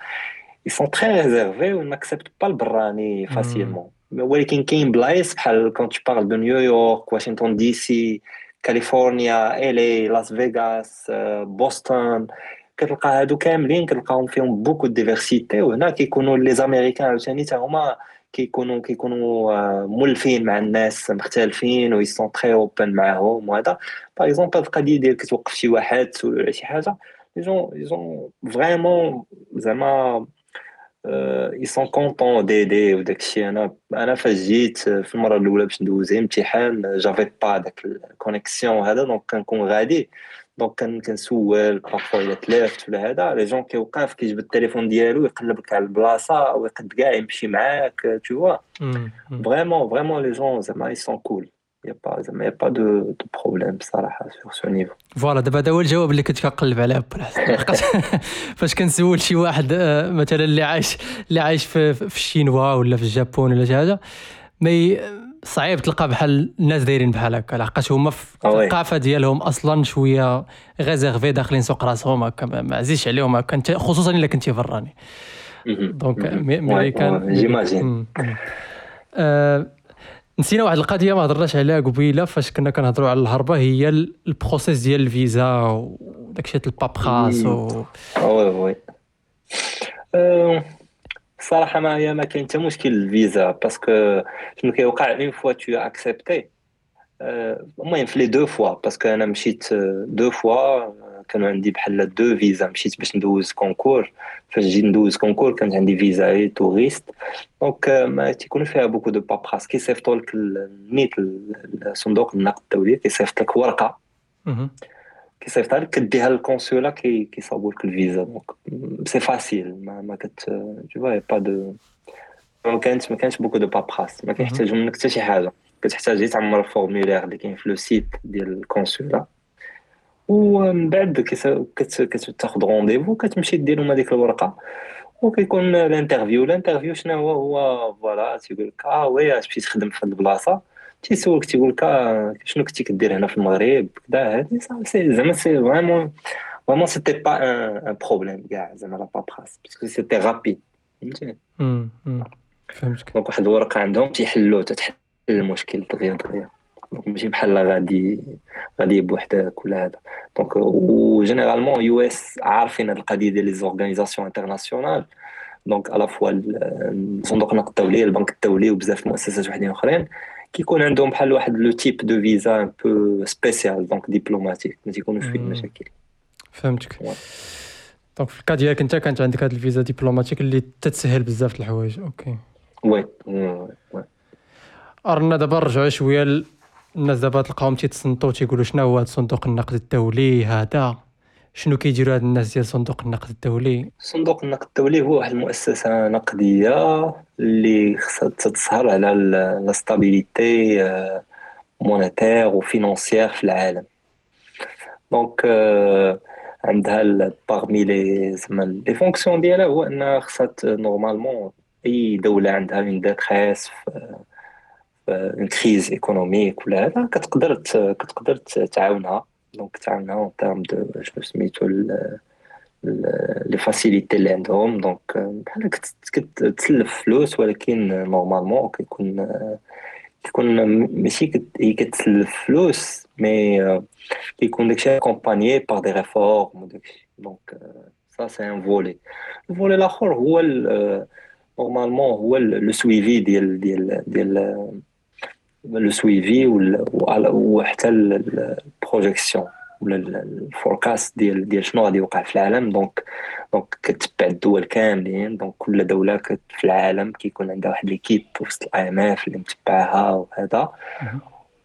ils sont très réservés و n'acceptent pas البراني facilement. ولكن كاين بلايص بحال quand tu parles de نيويورك واشنطن دي سي كاليفورنيا LA لاس فيغاس بوسطن كتلقى هادو كاملين كتلقاهم فيهم beaucoup de diversité وهنا كيكونوا les américains عاوتاني حتى هما كيكونوا كيكونوا آه، مولفين مع الناس مختلفين و ils sont très open معاهم وهذا par exemple هاد القضية ديال كتوقف شي واحد تسولو على شي حاجة les gens vraiment زعما ils sont contents d'aider وداك الشيء أنا أنا فاش جيت في المرة الأولى باش ندوز امتحان j'avais pas داك ال connexion هذا donc كنكون غادي donc quand كنسول parfois الا تلافت ولا هذا les gens كيوقف كيجبد التليفون ديالو يقلب لك على البلاصه ويقد كاع يمشي معاك tu vois. vraiment vraiment les gens زعما ils sont cools y a pas زعما y a pas de de problème بصراحه sur ce niveau voilà دابا هذا هو الجواب اللي كنت كنقلب عليه لحقاش فاش كنسول شي واحد آه، مثلا اللي عايش اللي عايش في, في الشينوا ولا في الجابون ولا شي حاجة ما صعيب تلقى بحال الناس دايرين بحال هكا لحقاش هما في آه. الثقافة ديالهم أصلا شوية réservés داخلين سوق راسهم هكا ما عزيزش عليهم هكا خصوصا إلا كنتي براني donc مي- ميريكان j'imagine. آه، نسينا واحد القضية ما هضرناش عليها قبيلة فاش كنا كنهضروا على الهربة هي ال- ال process ديال الفيزا وداك الشيء ال paperasse و... oui oui أه، الصراحه ما هي ما كاين حتى مشكل الفيزا parce que شنو كيوقع une fois t'es accepté المهم في les deux fois parce que أنا مشيت deux fois كانوا عندي بحال deux visas مشيت باش ندوز concours فاش جيت ندوز concours كانت عندي فيزا اي touriste donc ما تيكون فيها beaucoup de paperasse كيصيفطوا لك صندوق النقد الدولي كيصيفط لك ورقة. كيصيفطها لك كديها للكونسولا كيصاوبوا لك الفيزا. donc c'est facile ما, ما كت tu vois pas de ما كانش ما كانش beaucoup de paperasse ما كيحتاجوا منك حتى شي حاجة. كتحتاج تعمر ال formulaire اللي كاين في le site ديال الكونسولا. ومن بعد كتاخذ rendez-vous كتمشي دير لهم هذيك الورقة. وكيكون ال interview. ال interview شنو هو؟ هو voilà تيقول لك آه oui اش تخدم في هاد البلاصه تيسولك تيقول لك شنو كنتي كدير هنا في المغرب؟ كذا هادي زعما c'est vraiment vraiment c'était pas un problème كاع زعما la paperasse parce que c'était rapide فهمتي فهمتك. donc واحد الورقة عندهم تيحلو تتحل المشكل دغيا دغيا. donc ماشي بحال غادي غادي بوحدك ولا هذا. donc و généralement US عارفين هاد القضية ديال les organisations internationales donc à la fois صندوق النقد الدولي البنك الدولي وبزاف المؤسسات وحدين أخرين. كيكون عندهم بحال واحد le type de visa un peu spécial donc diplomatique ما تيكونوش فيه المشاكل فهمتك donc في ال cas ديالك انت كانت عندك هاد الفيزا diplomatique اللي تتسهل بزاف الحوايج okay oui oui ارنا دابا نرجعوا شوية الناس دابا تلقاهم تيتصنتوا تيقولوا شنو هو هذا صندوق النقد الدولي هذا شنو كيديروا هاد الناس ديال صندوق النقد الدولي؟ صندوق النقد الدولي هو واحد المؤسسة نقدية اللي خصها تظهر على la stabilité monétaire و financière في العالم. donc عندها parmi les زعما les fonctions ديالها هو إنها خصها normalement أي دولة عندها une détresse une crise économique ولا هذا كتقدر كتقدر تعاونها. donc تعاونها en termes de شنو سميتو les facilités اللي عندهم donc بحال كتسلف فلوس ولكن normalement كيكون كيكون ماشي هي كتسلف فلوس mais كيكون داكشي accompagné par des réformes وداكشي donc ça c'est un volet ال volet الآخر هو normalement هو le suivi ديال ديال ديال le suivi وحتى ال projection ولا ال forecast ديال ديال شنو غادي يوقع في العالم. donc donc كتبع الدول كاملين. donc كل دولة في العالم كيكون عندها واحد ليكيب وسط الأي إم إف اللي متبعها وهذا.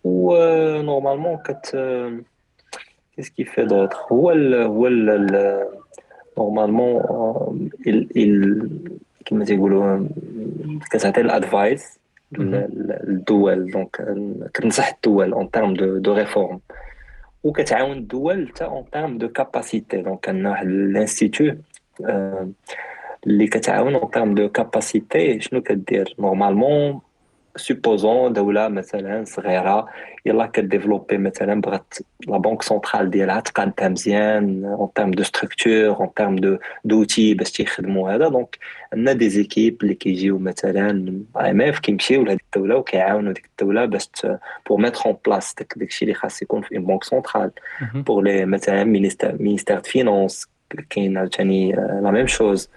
ونورمالمون كت كيس في دوطخ هو ال هو نورمالمون كيما تيقولوا كتعطي الأدفايس. الدول دونك كتنصح الدول اون تيرم دو دو ريفورم وكتعاون الدول حتى اون تيرم دو كاباسيتي دونك عندنا واحد الانستيتو اللي كتعاون en termes de capacité شنو كدير normalement supposons دولة مثلا صغيرة يلا ك développer مثلا بغات la banque centrale ديالها تقادها مزيان en termes de structure en termes de d'outils باش تيخدموا هذا donc عندنا des équipes اللي كيجيو مثلا IMF كيمشيو لهاد الدولة وكيعاونوا ديك الدولة باش pour mettre en place داكشي اللي خاص يكون في banque centrale pour les مثلا ministère ministère de finances كاين عاوتاني la même chose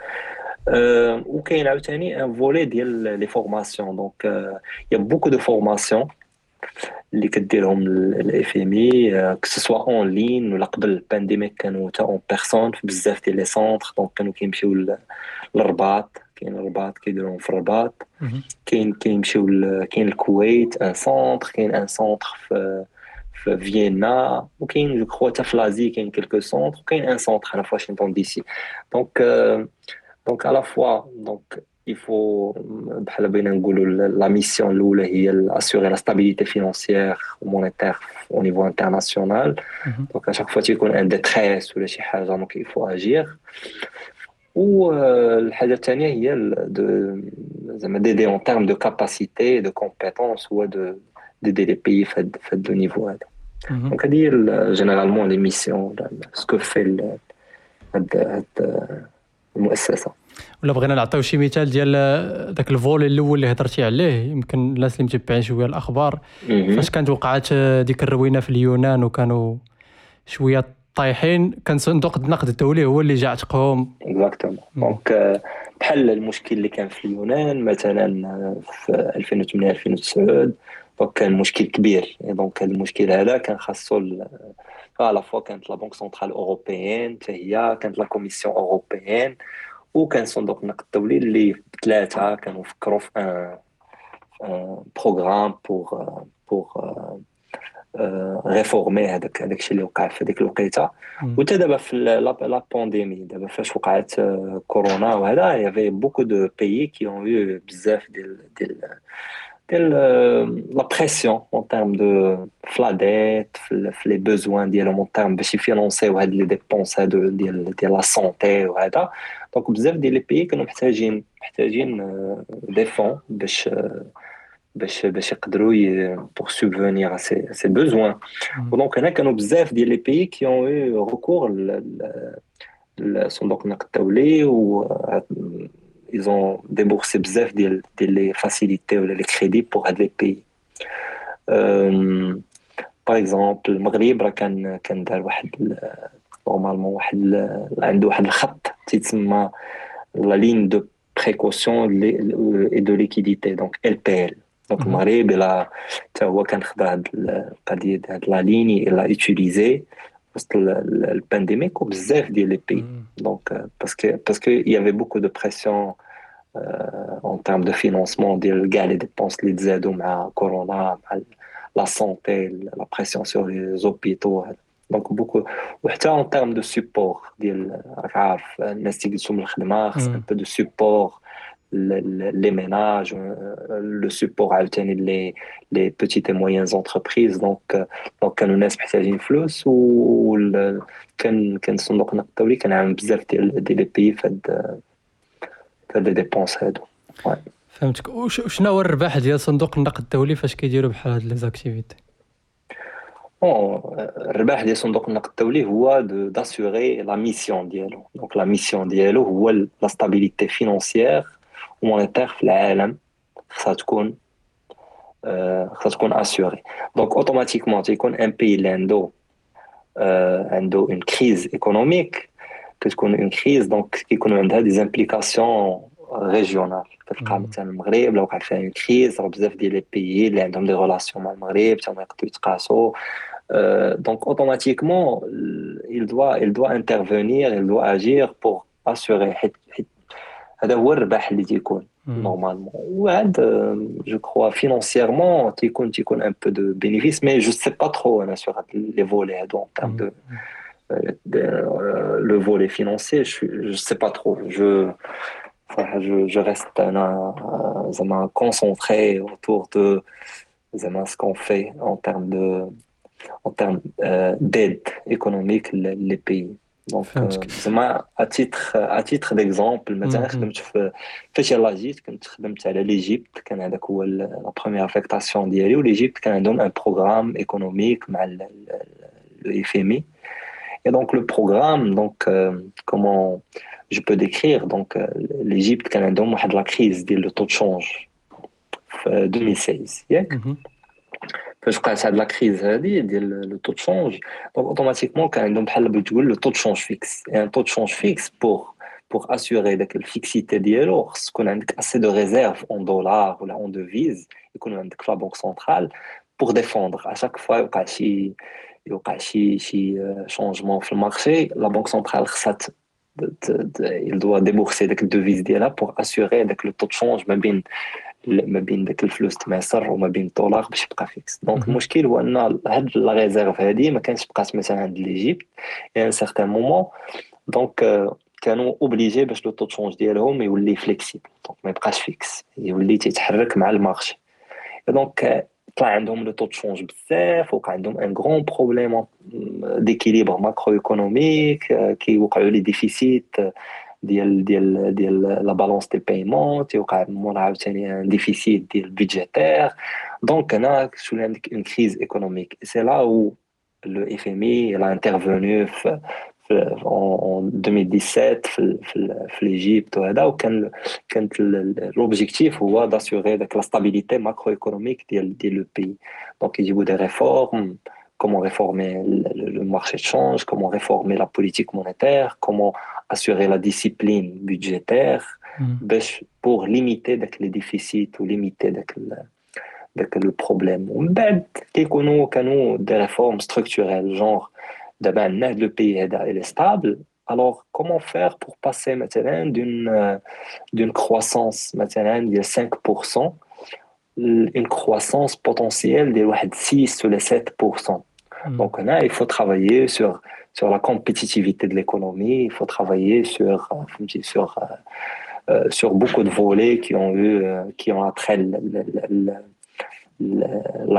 وكاين عاوتاني un volet ديال les formations donc y a beaucoup de formations اللي كديرهم ال FMI que ce soit en ligne ولا قبل ال pandemic كانوا حتى en personne في بزاف ديال les centres donc كانوا كيمشيو للرباط كاين الرباط كيديروهم في الرباط كاين كيمشيو كاين الكويت un centre كاين un centre في في فيينا وكاين je crois حتى في l'Asie كاين quelques centres وكاين un centre هنا في واشنطن دي سي donc donc à la fois donc il faut بحال بغينا نقولوا la mission الأولى هي assurer la stabilité financière و monétaire au niveau international donc à chaque fois تيكون une détresse ولا شي حاجة donc il faut agir والحاجة الثانية هي زعما d'aider en termes de capacité de compétences هو de d'aider les pays في هاد le niveau هذا donc هادي هي généralement les missions ce que في هاد المؤسسة. ولا بغينا نعطيو شي مثال ديال داك الفولي الأول اللي هضرتي عليه يمكن الناس اللي متبعين شوية الأخبار فاش كانت وقعت ديك الروينة في اليونان وكانوا شوية طايحين كان صندوق النقد الدولي هو اللي جا عتقهم. exactement donc بحال المشكل اللي كان في اليونان مثلا في 2008 2009 donc كان مشكل كبير. donc المشكل هذا كان خاصو à la fois كانت la banque centrale européenne حتى هي كانت la commission européenne وكان صندوق النقد الدولي اللي ثلاثة كانوا فكروا في un programme pour pour réformer هذاك هذاك الشيء اللي وقع في هذيك الوقيته وتا دابا في la pandémie دابا فاش وقعت كورونا وهذا y avait beaucoup de pays qui ont eu بزاف ديال ديال ديال la pression en termes de في la dette في les besoins ديالهم en termes باش يفينونسيو هاد les dépenses هادو ديال ديال la santé وهذا donc بزاف ديال les pays كانوا محتاجين محتاجين des fonds باش باش باش يقدروا pour subvenir ces ces besoins donc هنا كانوا بزاف ديال لي بيي كي اون يو ريكور لصندوق النقد الدولي و ils ont déboursé بزاف ديال ديال les facilités ولا les crédits pour هاد les pays par exemple المغرب راه كان كان دار واحد normalement واحد عنده واحد الخط تيتسمى la ligne de précaution et de liquidité donc LPL donc المغرب إلى حتى هو كان خدا هاد القضية هاد la ligne il l'a utilisée وسط ال pandémique وبزاف ديال لي بي donc parce que parce que y avait beaucoup de pression en termes de financement ديال كاع les dépenses اللي تزادوا مع كورونا مع la santé la pression sur les hôpitaux donc beaucoup وحتى en termes de support ديال راك عارف الناس تيجلسوا من الخدمه خص un peu de support les ménages, le support عاوتاني les les petites et moyennes entreprises. Donc donc كانوا الناس محتاجين فلوس وكان كان صندوق النقد الدولي كان عامل بزاف ديال ديال les pays في هاد les dépenses هادو فهمتك. وشنو هو الربح ديال صندوق النقد الدولي؟ فاش كيديروا بحال هاد les activités؟ bon الربح ديال صندوق النقد الدولي هو d'assurer la mission ديالو. donc la mission ديالو هو la stabilité financière monétaire في العالم. خصها تكون خصها تكون assurée donc automatiquement تيكون un pays اللي عنده عنده une crise économique كتكون une crise donc كيكونوا عندها des implications régionales كتلقى مثلا المغرب لو وقعت فيها une crise راه بزاف ديال les pays اللي عندهم des relations مع المغرب حتى هما يقدروا يتقاسوا donc automatiquement il doit il doit intervenir il doit agir pour assurer حيت هذا هو الربح اللي تيكون normalement وعاد je crois financièrement تيكون تيكون un peu de bénéfice mais je sais pas trop أنا sur هاد les volets هادو en termes de le volet financier je je sais pas trop. Je je, je reste زعما concentré autour de زعما ce qu'on fait en termes de en termes d'aide économique les pays. donc زعما à titre à titre d'exemple مثلا خدمت في فاش يلاه جيت كنت خدمت على l'Égypte كان هذاك هو la première affectation ديالي و l'Égypte كان عندهم un programme économique مع le FMI Et donc le programme, donc euh, comment je peux décrire, donc euh, l'Égypte كان عندهم واحد la crise ديال le taux de change في 2016 ياك فاش وقعت هاد la crise هادي ديال le taux de change donc automatiquement كان عندهم بحال بغيت تقول le taux de change fixe يعني taux de change fixe pour pour assurer داك ال fixité ديالو خص تكون عندك assez de réserves en dollars ولا en devises يكون عندك في la banque centrale pour défendre à chaque fois يوقع شي يوقع شي شي changement في ال marché. la banque centrale خصها il doit débourser داك ال devises ديالها pour assurer داك le taux de change ما بين ما بين داك الفلوس تماثر وما بين الدولار باش يبقى fixe donc المشكل هو أن هاد la réserve هادي ما كانش بقات مثلا عند l'Égypte un certain moment donc كانوا obligés باش le taux de change ديالهم يولي flexible donc ما يبقاش fixe يولي تيتحرك مع ال marché. donc طلع عندهم le taux de change بزاف وكان عندهم un grand problème d'équilibre macroéconomique كيوقعوا les déficits ديال ديال ديال la balance des paiements تيوقع مور عاوتاني un déficit ديال budgétaire donc هنا شولي عندك une crise économique c'est là où le FMI est intervenu في en 2017 في في في ليجيبت وهذا وكان كانت لوبجيكتيف هو داسيوري داك لا ستابيليتي ماكرو ايكونوميك ديال ديال لو بي دونك يجيبوا دي ريفورم comment réformer le, le marché de change, comment réformer la politique monétaire, comment assurer la discipline budgétaire مم. باش pour limiter داك les déficits ou limiter داك ال- داك le problème ومن بعد كيكونوا كانوا des réformes structurelles genre le pays est stable, alors comment faire pour passer maintenant d'une, euh, d'une croissance maintenant de 5% une croissance potentielle de 6 ou 7%. Donc là, il faut travailler sur, sur la compétitivité de l'économie, il faut travailler sur, euh, sur, euh, sur beaucoup de volets qui ont eu, qui ont attrait le-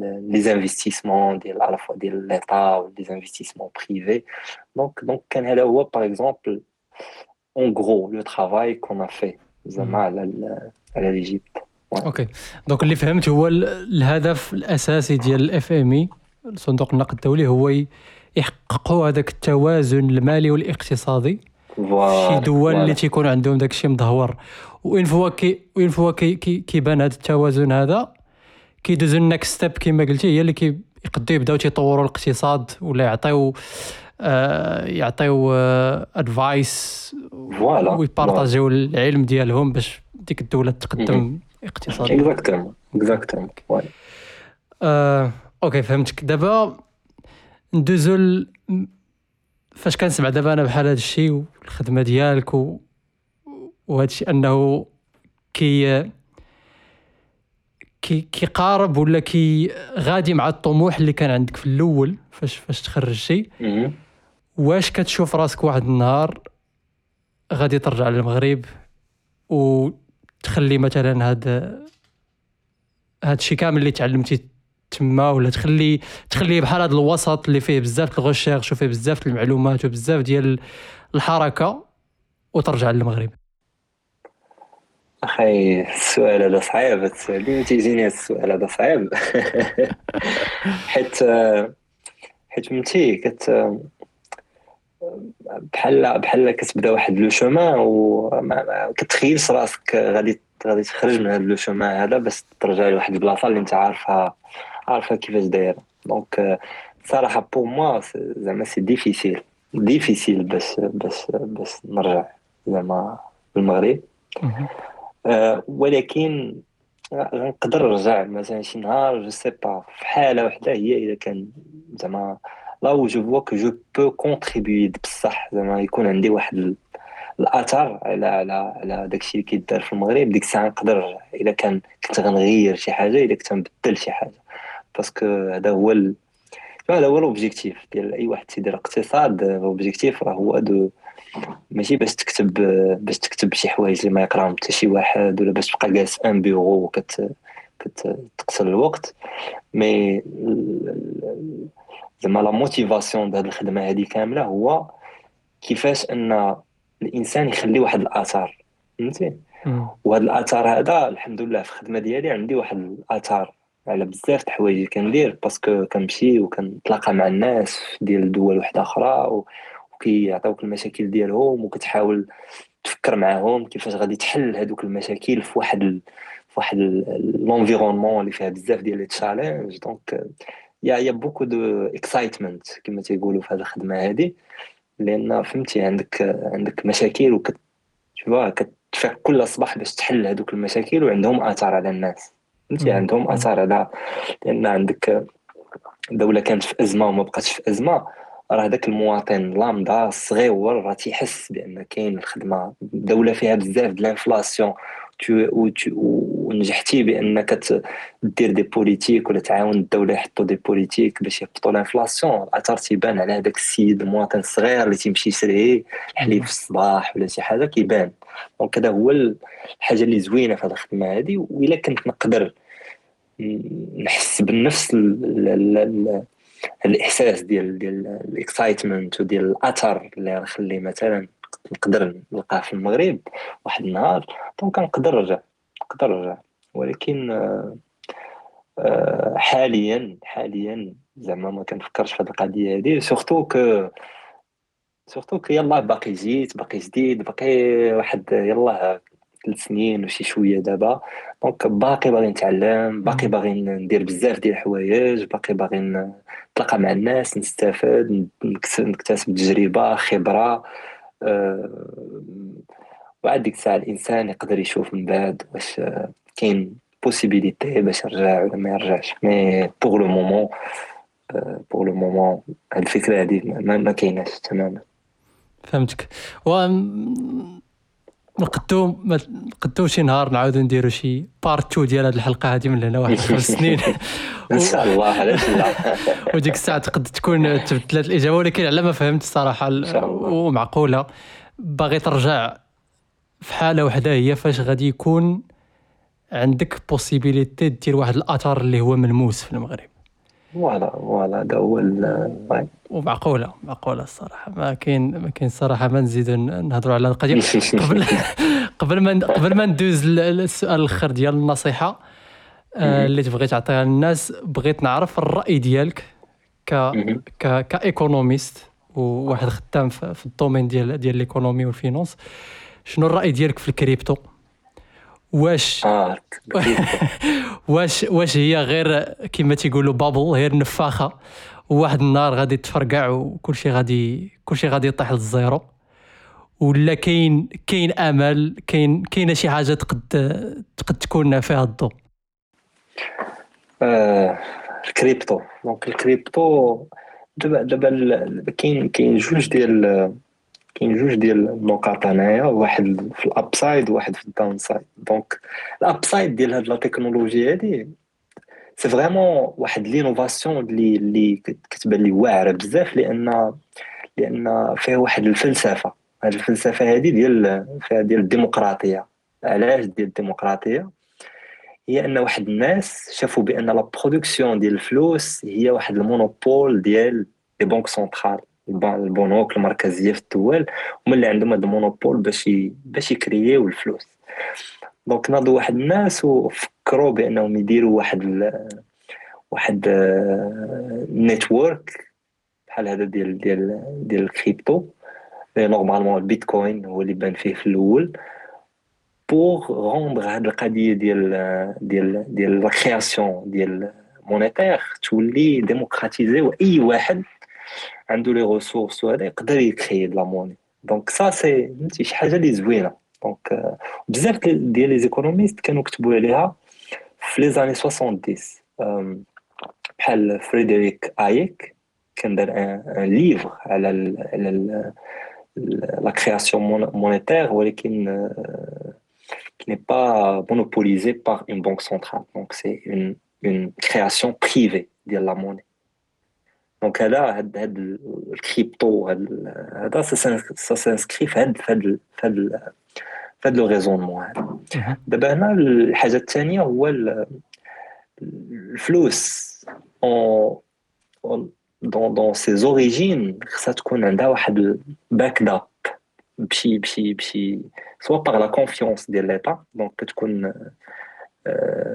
le- les investissements ديال- à la fois de l'État ou des investissements privés. Donc, donc كان هذا هو, par exemple, en gros, le travail qu'on a fait زعما على على l'Égypte. OK donc اللي فهمت هو ال- الهدف الاساسي ديال الـ FMI صندوق النقد الدولي هو يحققوا هذاك التوازن المالي والاقتصادي شي دول. Voilà, اللي تيكون عندهم داك الشيء مدهور و une fois que و une fois que كي كيبان هذا التوازن هذا. كيدوزو ال next step كما قلتي هي اللي كيقدروا يبداو تيطوروا الاقتصاد ولا يعطيو آه يعطيو advice Voilà, وي partager يو العلم ديالهم باش ديك الدولة تقدم اقتصاديا. Ouais. آه، أوكي فهمتك. دابا ندوزو فاش كنسمع دابا أنا بحال هذا الشيء والخدمة ديالك و... وهذا الشيء أنه كي كي كيقارب ولا كي غادي مع الطموح اللي كان عندك في الأول فاش فاش تخرجتي. واش كتشوف راسك واحد النهار غادي ترجع للمغرب وتخلي مثلا هاد هاد الشيء كامل اللي تعلمتي تما ولا تخلي تخليه بحال هذا الوسط اللي فيه بزاف الغوشيرش وفيه بزاف المعلومات وبزاف ديال الحركة وترجع للمغرب أخي السؤال هذا صعيب تسالي تيجيني هاد السؤال هذا صعيب. حيت حيت فهمتي كت بحال بحال كتبدا واحد لو شومان وما كتخيلش راسك غادي غادي تخرج من هاد le chemin هذا باش ترجع لواحد البلاصة اللي انت عارفها عارفها كيفاش دايرة. donc صراحة pour moi زعما c'est difficile difficile باش باش باش نرجع زعما للمغرب. ولكن غنقدر نرجع مثلا شي نهار je sais pas في حالة وحدة هي إذا كان زعما là où je vois que je peux contribuer بصح زعما يكون عندي واحد ال- الأثر على على على داكشي اللي كيدار في المغرب ديك الساعة نقدر إذا كان كنت غنغير شي حاجة إذا كنت نبدل شي حاجة parce que هذا هو. هذا هو ال objectif ديال أي واحد تيدير اقتصاد ال objectif راه هو de ماشي باش تكتب باش تكتب شي حوايج اللي ما يقراهم حتى شي واحد ولا باش تبقى جالس un bureau وكت كتقتل الوقت. mais زعما la motivation ديال الخدمة هذه كاملة هو كيفاش أن الإنسان يخلي واحد الآثار. فهمتي؟ وهذا الآثار هذا الحمد لله في الخدمة ديالي عندي واحد الآثار على بزاف د الحوايج اللي كندير parce que كنمشي وكنتلاقى مع الناس ديال دول واحدة أخرى و... وكيعطيوك المشاكل ديالهم وكتحاول تفكر معاهم كيفاش غادي تحل هذوك المشاكل في واحد ال... في واحد l'environnement اللي فيها بزاف ديال les challenges donc y a y a beaucoup de excitement كما تيقولوا في هذه الخدمة هذه لأن فهمتي عندك عندك مشاكل وكت كتفيق كل صباح باش تحل هذوك المشاكل وعندهم آثار على الناس. فهمتي؟ عندهم آثار على لأن عندك دولة كانت في أزمة وما بقاتش في أزمة. راه داك المواطن لامدا الصغيور راه تيحس بأن كاين الخدمة. دولة فيها بزاف د ال inflation. ونجحتي بانك دير des politiques ولا تعاون الدولة يحطوا des politiques باش يهبطوا ال inflation. الاثر تيبان على هذاك السيد المواطن الصغير اللي تيمشي يشري الحليب في الصباح ولا شي حاجة كيبان. donc هذا هو الحاجة اللي زوينة في هذه الخدمة هذه. وإلا كنت نقدر نحس بالنفس ال ال ال الإحساس ديال ديال ال excitement وديال الأثر اللي نخلي مثلا نقدر نلقاه في المغرب واحد النهار donc نقدر نرجع نقدر نرجع. ولكن آه آه حاليا حاليا زعما ما كنفكرش في هذه القضية هذه surtout que surtout يلاه باقي جيت باقي جديد باقي واحد يلاه ثلاث سنين وشي شوية دابا. donc باقي باغي نتعلم باقي باغي ندير بزاف ديال الحوايج باقي باغي نتلاقى مع الناس نستافد نكتسب تجربة خبرة أه وعاد ديك الساعة الإنسان يقدر يشوف من بعد واش كاين possibilité باش يرجع ولا ما يرجعش. mais pour le moment pour le moment هاد الفكرة هادي ما, ما كايناش تماما. فهمتك. و نقدو نقدو شي نهار نعاودو نديرو شي part 2 ديال هاد الحلقة هادي من هنا واحد خمس سنين. إن شاء الله علاش لا وديك الساعة تقد تكون تبدلات الإجابة ولكن على ما فهمت الصراحة ومعقولة. باغي ترجع في حالة وحدة هي فاش غادي يكون عندك possibilité دير واحد الأثر اللي هو ملموس في المغرب. voilà voilà هذا هو ومعقولة معقولة الصراحة. ما كاين ما كاين الصراحه ما نزيد نهضروا على القضية. قبل قبل ما قبل ما ندوز للسؤال الآخر ديال النصيحة آه، اللي تبغي تعطيها للناس بغيت نعرف الرأي ديالك ك ك ك économiste وواحد خدام في ال domaine ديال ديال l'économie وال finance. شنو الرأي ديالك في الكريبتو؟ واش آه. واش واش هي غير كما تيقولوا bubble غير نفاخة؟ وواحد النهار غادي تفرقع وكلشي غادي كلشي غادي يطيح لل zéro. ولا كاين كاين امل كاين كاينة شي حاجة تقد تقد تكون فيها الضوء؟ آه ال crypto. donc ال crypto دابا دابا كاين كاين جوج ديال كاين جوج ديال النقاط هنايا واحد في ال upside وواحد في ال downside donc ال upside ديال هاد la technologie هادي c'est vraiment واحد l'innovation اللي اللي كتبان لي واعرة بزاف لأن لأن فيها واحد الفلسفة. هاد الفلسفة هادي ديال فيها ديال الديمقراطية. علاش ديال الديمقراطية؟ هي أن واحد الناس شافوا بأن la production ديال الفلوس هي واحد ال monopole ديال les banques centrales البنوك المركزية في الدول هما اللي عندهم هذا ال monopole باش باش ي créer يو الفلوس. donc ناضوا واحد الناس وفكروا بأنهم يديروا واحد ال... واحد network آه، بحال هذا ديال ديال ديال ال crypto. normalement البيتكوين هو اللي بان فيه في الأول pour rendre هاد القضية ديال ديال ديال la création ديال monétaire تولي démocratisée واي واحد عنده les ressources وهذا يقدر ي créer la monnaie donc ça c'est فهمتي شي حاجة اللي زوينة donc بزاف ديال les économistes كانوا كتبوا عليها في les années 70 بحال فريدريك هايك كان دار un livre على على la création monétaire ولكن qui n'est pas monopolisé par une banque centrale. Donc c'est une, une création privée de la monnaie. donc هذا هاد هاد الكريبتو هذا ça s'inscrit في هاد في هاد في هاد في هاد le raisonnement هذا دابا هنا الحاجة الثانية هو الفلوس en, dans, dans ses origines خصها تكون عندها واحد ال backup بشي بشي بشي soit par la confiance ديال l'État donc كتكون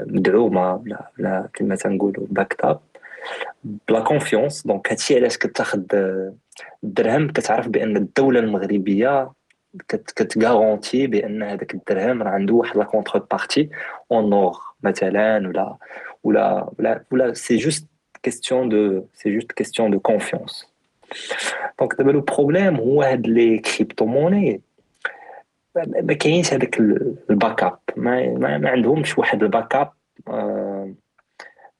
مدعومه ولا ولا كما تنقولوا backup ب la confiance. donc هادشي علاش كتاخد الدرهم كتعرف بأن الدولة المغربية كت garantir بأن هذاك الدرهم راه عنده واحد la contrepartie en or مثلا ولا ولا ولا ولا c'est juste question de c'est juste question de confiance donc دابا le problème هو هاد les crypto-monnaies ما كاينش هذاك ال backup. ما, ما, ما عندهمش واحد ال backup آه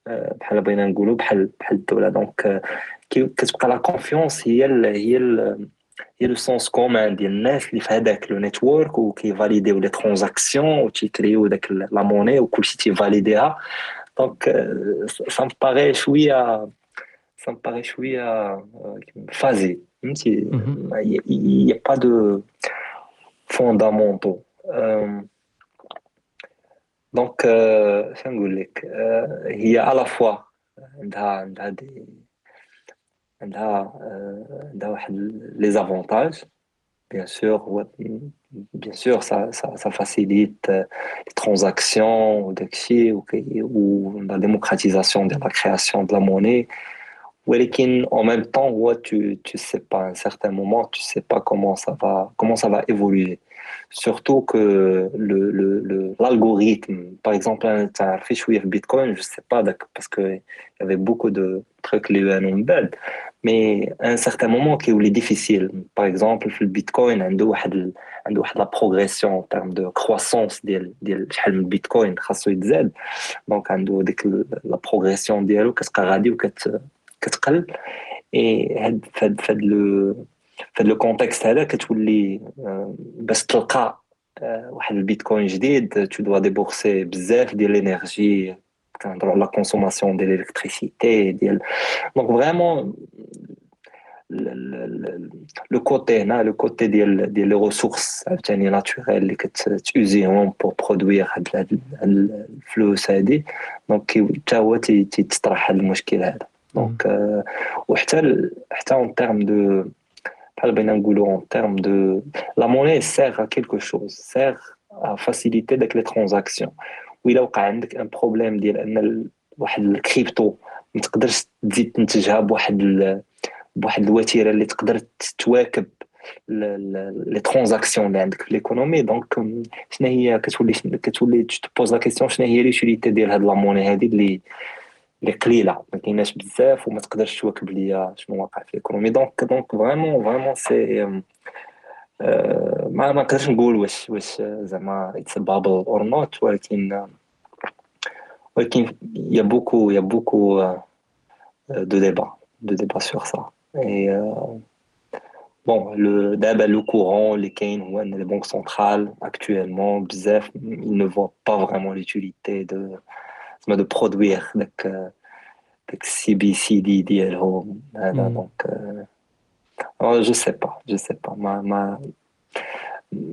بحال بغينا نقولوا بحال بحال الدولة. donc كتبقى la confiance هي ال هي ال هي le sens commun ديال الناس اللي في هذاك لو نيتورك وكيفاليديو لي ترانزاكسيون وتيكريو داك لا موني وكلشي تي valider ها. دونك سا مباري شوية سا مباري شوية فازي. فهمتي؟ يا با دو فوندامونتو دونك شنو نقول لك هي على فوا عندها عندها دي عندها عندها واحد لي زافونتاج bien sûr bien sûr ça ça ça facilite les transactions داكشي ou la démocratisation de la création de la monnaie ولكن en même temps ouais, tu tu sais pas à un certain moment tu sais pas comment ça va comment ça va évoluer Surtout que l'algorithme, le, le, le, par exemple, hein, un fichier Bitcoin, je ne sais pas, parce qu'il y avait beaucoup de trucs liés à nous, mais à un certain moment qui est difficile. Par exemple, le Bitcoin, il y a la progression en termes de croissance du Bitcoin, Z. donc il y a la progression, qu'est-ce qu'il y a, qu'est-ce qu'il y a. Et في لو كونتكست هذا كتولي باش تلقى واحد البيتكوين جديد تو دوا ديبورسي بزاف ديال لينيرجي كنهضروا على كونسوماسيون ديال الإلكتريسيتي ديال دونك فريمون لو كوتي هنا لو كوتي ديال ديال لي ريسورس عاوتاني ناتوريل اللي كتوزيهم بور برودوير هاد الفلوس هادي. donc حتى هو تيتطرح هاد المشكل هذا. donc وحتى حتى en termes de en termes de la monnaie sert à quelque chose sert à faciliter les transactions. وإلا وقع عندك un problème ديال ان واحد الكريبتو ما تقدرش تزيد تنتجها بواحد بواحد الوتيرة اللي تقدر تواكب les transactions اللي عندك في l'économie donc شنو هي كتولي كتولي ت poser la question شنو هي l'utilité ديال هاد la monnaie هادي اللي اللي قليله ما كايناش بزاف وما تقدرش تواكب ليا شنو واقع في ال économie donc donc vraiment vraiment c'est ما ما نقدرش نقول واش واش زعما it's bubble or not ولكن ولكن y a beaucoup y a beaucoup de débats de débats sur ça et bon le دابا le courant اللي كاين هو ان les banques centrales actuellement بزاف ils ne voient pas vraiment l'utilité de زعما de produire داك داك ال CBDC ديالهم هذا donc je sais pas je sais pas ما ما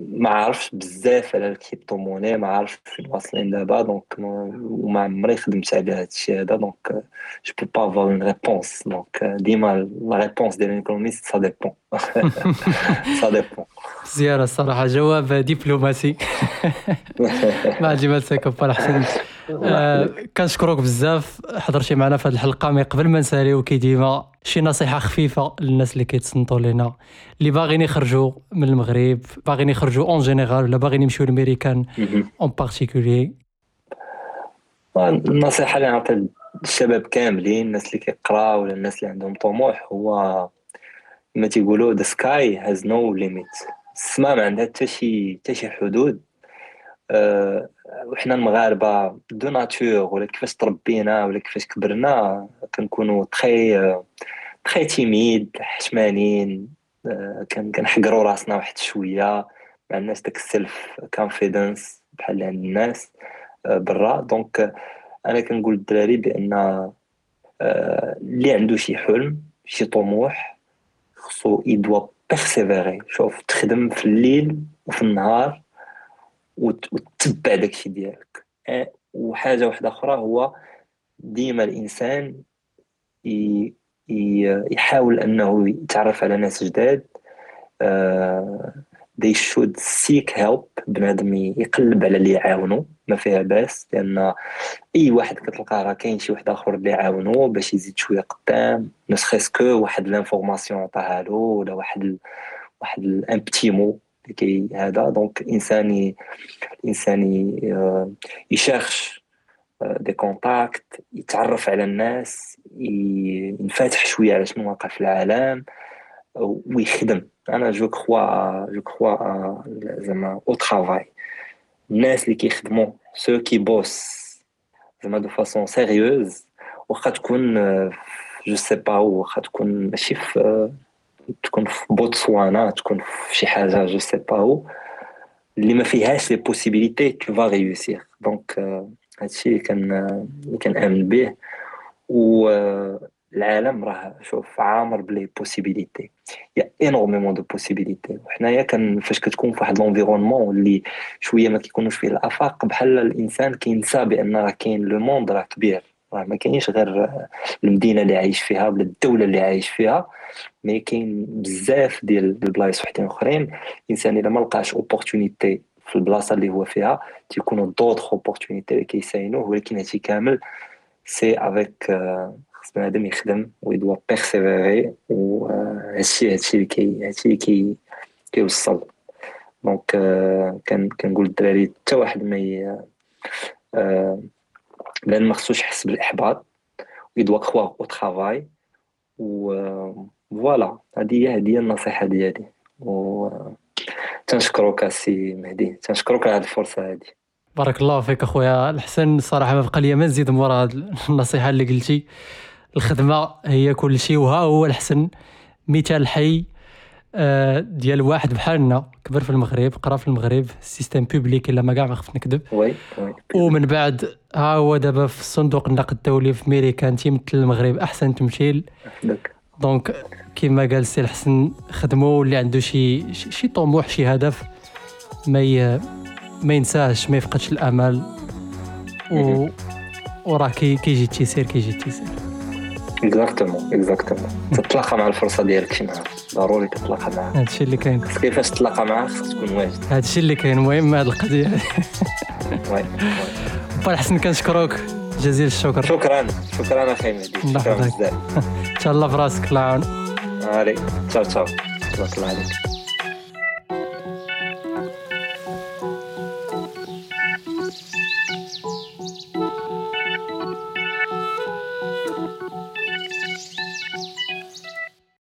ما عرفش بزاف على ال crypto-monnaie ما عرفش فين واصلين دابا donc وما عمري خدمت على هذا الشيء هذا donc je peux pas avoir une réponse donc ديما la réponse ديال l'économiste ça dépend ça dépend زيارة الصراحة جواب دبلوماسي. ما عجبتك با حسن آه، كنشكرك بزاف. حضرتي معنا في هذه الحلقة mais قبل ما نساليو كي ديما شي نصيحة خفيفة للناس اللي كيتصنتوا لينا اللي باغيين يخرجوا من المغرب باغيين يخرجوا en général ولا باغيين يمشيو للميريكان en particulier النصيحة اللي نعطي الشباب كاملين الناس اللي كيقراو ولا الناس اللي عندهم طموح هو ما تيقولوا the sky has no limit السماء ما عندها حتى شي حتى شي حدود. أه وحنا المغاربة de nature ولا كيفاش تربينا ولا كيفاش كبرنا كنكونوا très très timides حشمانين. أه كنحقروا راسنا واحد شوية. ما عندناش داك ال self confidence بحال اللي عند الناس أه برا. donc أنا كنقول للدراري بأن اللي عنده شي حلم شي طموح خصو il doit persévérer شوف تخدم في الليل وفي النهار وتتبع داكشي ديالك. وحاجة واحدة أخرى هو ديما الإنسان يحاول أنه يتعرف على ناس جداد they should seek help. بنادم يقلب على اللي يعاونو ما فيها باس لأن أي واحد كتلقاه راه كاين شي واحد آخر اللي يعاونو باش يزيد شوية قدام ne serait-ce que واحد l'information عطاها له ولا واحد واحد un petit mot qui هذا. donc الإنسان الإنسان ي cherche des contacts يتعرف على الناس ينفتح شوية على شنو واقع في العالم. ويخدم أنا je crois je crois زعما au travail الناس اللي كيخدموا ceux qui bossent زعما de façon sérieuse واخا تكون je sais pas واخا تكون ماشي في تكون في بوتسوانا تكون في شي حاجة je sais pas هو اللي ما فيهاش les possibilités tu vas réussir donc هادشي اللي كان اللي كنامن به و العالم راه شوف عامر ب les possibilités y a énormément de possibilités وحنايا كان فاش كتكون في واحد l'environnement اللي شوية ما كيكونوش فيه الآفاق بحال الإنسان كينسى بأن راه كاين le monde راه كبير. راه ما كاينش غير المدينة اللي عايش فيها ولا الدولة اللي عايش فيها mais كاين بزاف ديال البلايص وحدين أخرين. الإنسان إلا ما لقاش opportunité في البلاصة اللي هو فيها تيكونوا d'autres opportunités اللي كيساينوه ولكن هادشي كامل c'est avec خص بنادم يخدم و il doit persévérer وهادشي هادشي اللي كي هادشي اللي كي كيوصل donc كان كنقول للدراري حتى واحد ما لأن ما خصوش يحس بالاحباط و il doit croire au travail و voilà هذه هي هي النصيحه ديالي و تنشكروك السي مهدي تنشكروك على هذه الفرصه هذه بارك الله فيك اخويا الحسن صراحة ما بقى لي ما نزيد مورا هاد النصيحه اللي قلتي الخدمة هي كل شيء وها هو الحسن. مثال حي آه، ديال واحد بحالنا كبر في المغرب قرا في المغرب système public إلا ما كاع ما خفت نكذب. Oui ومن بعد ها هو دابا في صندوق النقد الدولي في ميريكان تيمثل المغرب أحسن تمثيل. donc كما قال السي الحسن خدمو اللي عنده شي شي شي طموح شي هدف ما ي... ما ينساهش ما يفقدش الأمل. و وراه كي كيجي التيسير كيجي التيسير. exactement exactement تتلاقى مع الفرصه ديالك شي معاه ضروري تتلاقى معاه هادشي اللي كاين. كيفاش تتلاقى معاه خصك تكون واجد هادشي اللي كاين. المهم هاد القضية. Oui. با الحسن كنشكروك. جزيل الشكر. شكرا شكرا أخي مهدي. شكرا. بزاف. شاء الله براسك الله يعاون عليك. تشاو تشاو. تبارك الله عليك.